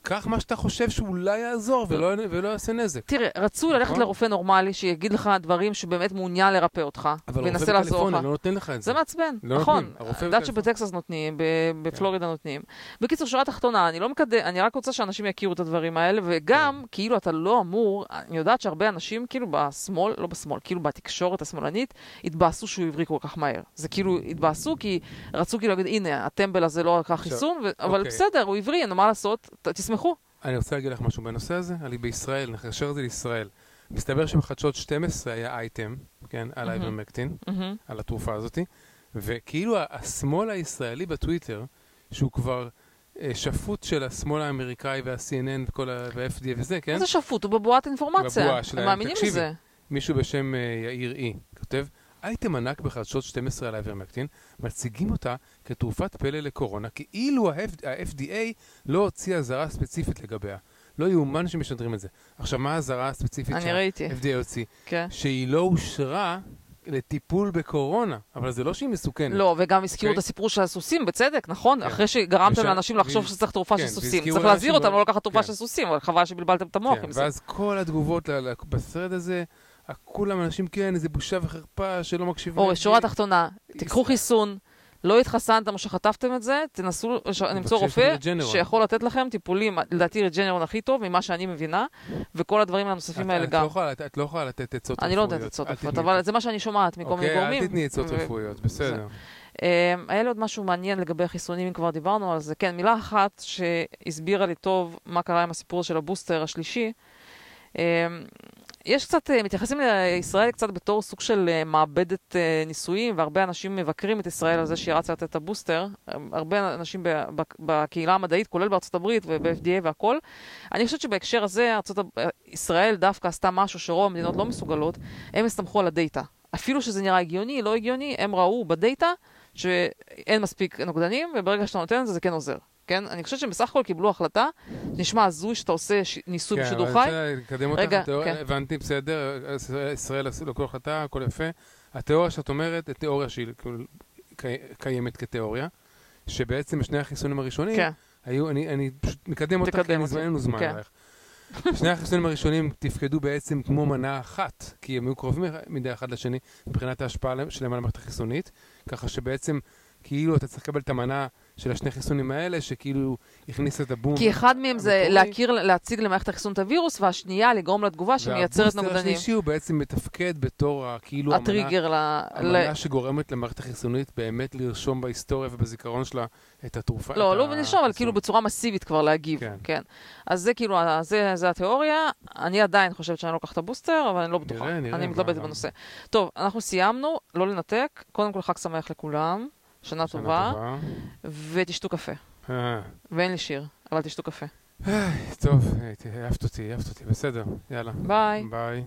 קח מה שאתה חושב שהוא אולי יעזור ולא, ולא יעשה נזק. תראה, רצוי ללכת נכון. לרופא נורמלי שיגיד לך דברים שבאמת מעוניין לרפא אותך, אבל וינסה הרופא לעזור לך. לא נותן לך את זה. זה מעצבן, לא נכון. הרופא אני יודעת. שבטקסס נותנים, ב- בפלורידה נותנים. בקיצור, שורה תחתונה, אני לא מקדם, אני רק רוצה שאנשים יכירו את הדברים האלה, וגם, כן. כאילו, אתה לא אמור, אני יודעת שהרבה אנשים, כאילו, בשמאל, לא בשמאל, כאילו, בתקשורת השמאלנית, התבאסו שהוא הבריא כל כך מהר. זה כאילו, התבאסו כי רצו כאילו להגיד, הנה, הטמבל הזה לא לקח חיסון, ו- אבל אוקיי. בסדר, הוא הבריא, נו, מה לעשות? ת- תסמכו. אני רוצה להגיד לך משהו בנושא הזה, אני בישראל, נקשר את זה לישראל. מסתבר שבחדשות 12 היה אייטם, כן, על מהמם. אייברמקטין, מהמם. על התרופה הזאתי, וכאילו השמאל הישראלי בטוויטר, שהוא כבר אה, שפוט של השמאל האמריקאי וה-CNN וכל ה- וה-FDA וזה, כן? איזה שפוט, הוא בבועת אינפורמציה. בבועה הם שלהם. מאמינים תקשיבי, בזה. מישהו בשם אה, יאיר אי כותב, אייטם ענק בחדשות 12 על האיברמקטין, מציגים אותה כתרופת פלא לקורונה, כאילו ה-FDA לא הוציא אזהרה ספציפית לגביה. לא יאומן שמשדרים את זה. עכשיו, מה האזהרה הספציפית שה-FDA הוציא? כן. שהיא לא אושרה לטיפול בקורונה, אבל זה לא שהיא מסוכנת. לא, וגם הזכירו את אוקיי. הסיפור של הסוסים, בצדק, נכון? כן. אחרי שגרמתם וש- לאנשים לחשוב והז- שצריך תרופה כן, של סוסים. צריך להזהיר אותם לא לקחת תרופה כן. של סוסים, אבל חבל שבלבלתם את המוח כן, עם זה. ואז כל התגובות ל- בסרט הזה, כולם אנשים, כן, איזה בושה וחרפה שלא מקשיבים. אורי, שורה תחתונה, תיקחו חיסון, לא התחסנתם או שחטפתם את זה, תנסו למצוא רופא. שיכול לתת לכם טיפולים, לדעתי רג'נרון הכי טוב, ממה שאני מבינה, וכל הדברים הנוספים האלה גם. לא את לא יכולה לתת עצות אני לא רפואיות. נותנת עצות רפואיות, אבל. זה מה שאני שומעת מכל מיני אוקיי, גורמים. אל תתני עצות רפואיות, בסדר. אה, היה לי עוד משהו מעניין לגבי החיסונים, אם כבר דיברנו על זה. כן, מילה אחת שהסבירה לי טוב מה קרה עם הסיפור של הבוסטר השלישי. יש קצת, אה, מתייחסים לישראל קצת בתור סוג של אה, מעבדת אה, ניסויים, והרבה אנשים מבקרים את ישראל על זה שהיא רצה לתת את הבוסטר. הרבה אנשים בקהילה המדעית, כולל בארצות הברית וב-FDA והכל. אני חושבת שבהקשר הזה, ארצות, ישראל דווקא עשתה משהו שרוב המדינות לא מסוגלות, הם הסתמכו על הדאטה. אפילו שזה נראה הגיוני, לא הגיוני, הם ראו בדאטה שאין מספיק נוגדנים, וברגע שאתה נותן את זה, זה כן עוזר. כן? אני חושבת שהם בסך הכל קיבלו החלטה, נשמע הזוי שאתה עושה ש... ניסוי כן, בשידור אבל חי. אני רוצה לקדם אותך, רגע, התיאוריה- כן. הבנתי, בסדר, ישראל עשו כל החלטה, הכל יפה. התיאוריה שאת אומרת, היא תיאוריה שהיא כאילו קי- קיימת כתיאוריה, שבעצם שני החיסונים הראשונים, כן, היו, אני, אני פשוט מקדם אותך, כי אין לנו זמן כן. עלייך. שני החיסונים הראשונים תפקדו בעצם כמו מנה אחת, כי הם היו קרובים מדי אחד לשני מבחינת ההשפעה שלהם על המערכת החיסונית, ככה שבעצם כאילו אתה צריך לקבל את המנה של השני חיסונים האלה, שכאילו הכניס את הבום. כי אחד מהם זה. להכיר, להציג למערכת החיסון את הווירוס, והשנייה לגרום לתגובה שמייצרת והבוסטר נוגדנים. השלישי הוא בעצם מתפקד בתור כאילו המנה, הטריגר ל... ל... המנה שגורמת למערכת החיסונית באמת לרשום בהיסטוריה ובזיכרון שלה את התרופה. לא, את לא בנשום, אבל. כאילו בצורה מסיבית כבר להגיב. כן. כן. אז זה כאילו, זה, זה התיאוריה. אני עדיין חושבת שאני לוקחת את הבוסטר, אבל אני לא בטוחה. נראה, נראה, אני מתלבטת בנושא. טוב, אנחנו סיימנו, לא לנתק. קודם כל חג שמח לכולם, שנה שנה טובה, טובה. ותשתו קפה. אה, ואין לי שיר, אבל תשתו קפה. טוב, אה, אהבת אותי, אהבת אותי, בסדר, יאללה. ביי. ביי.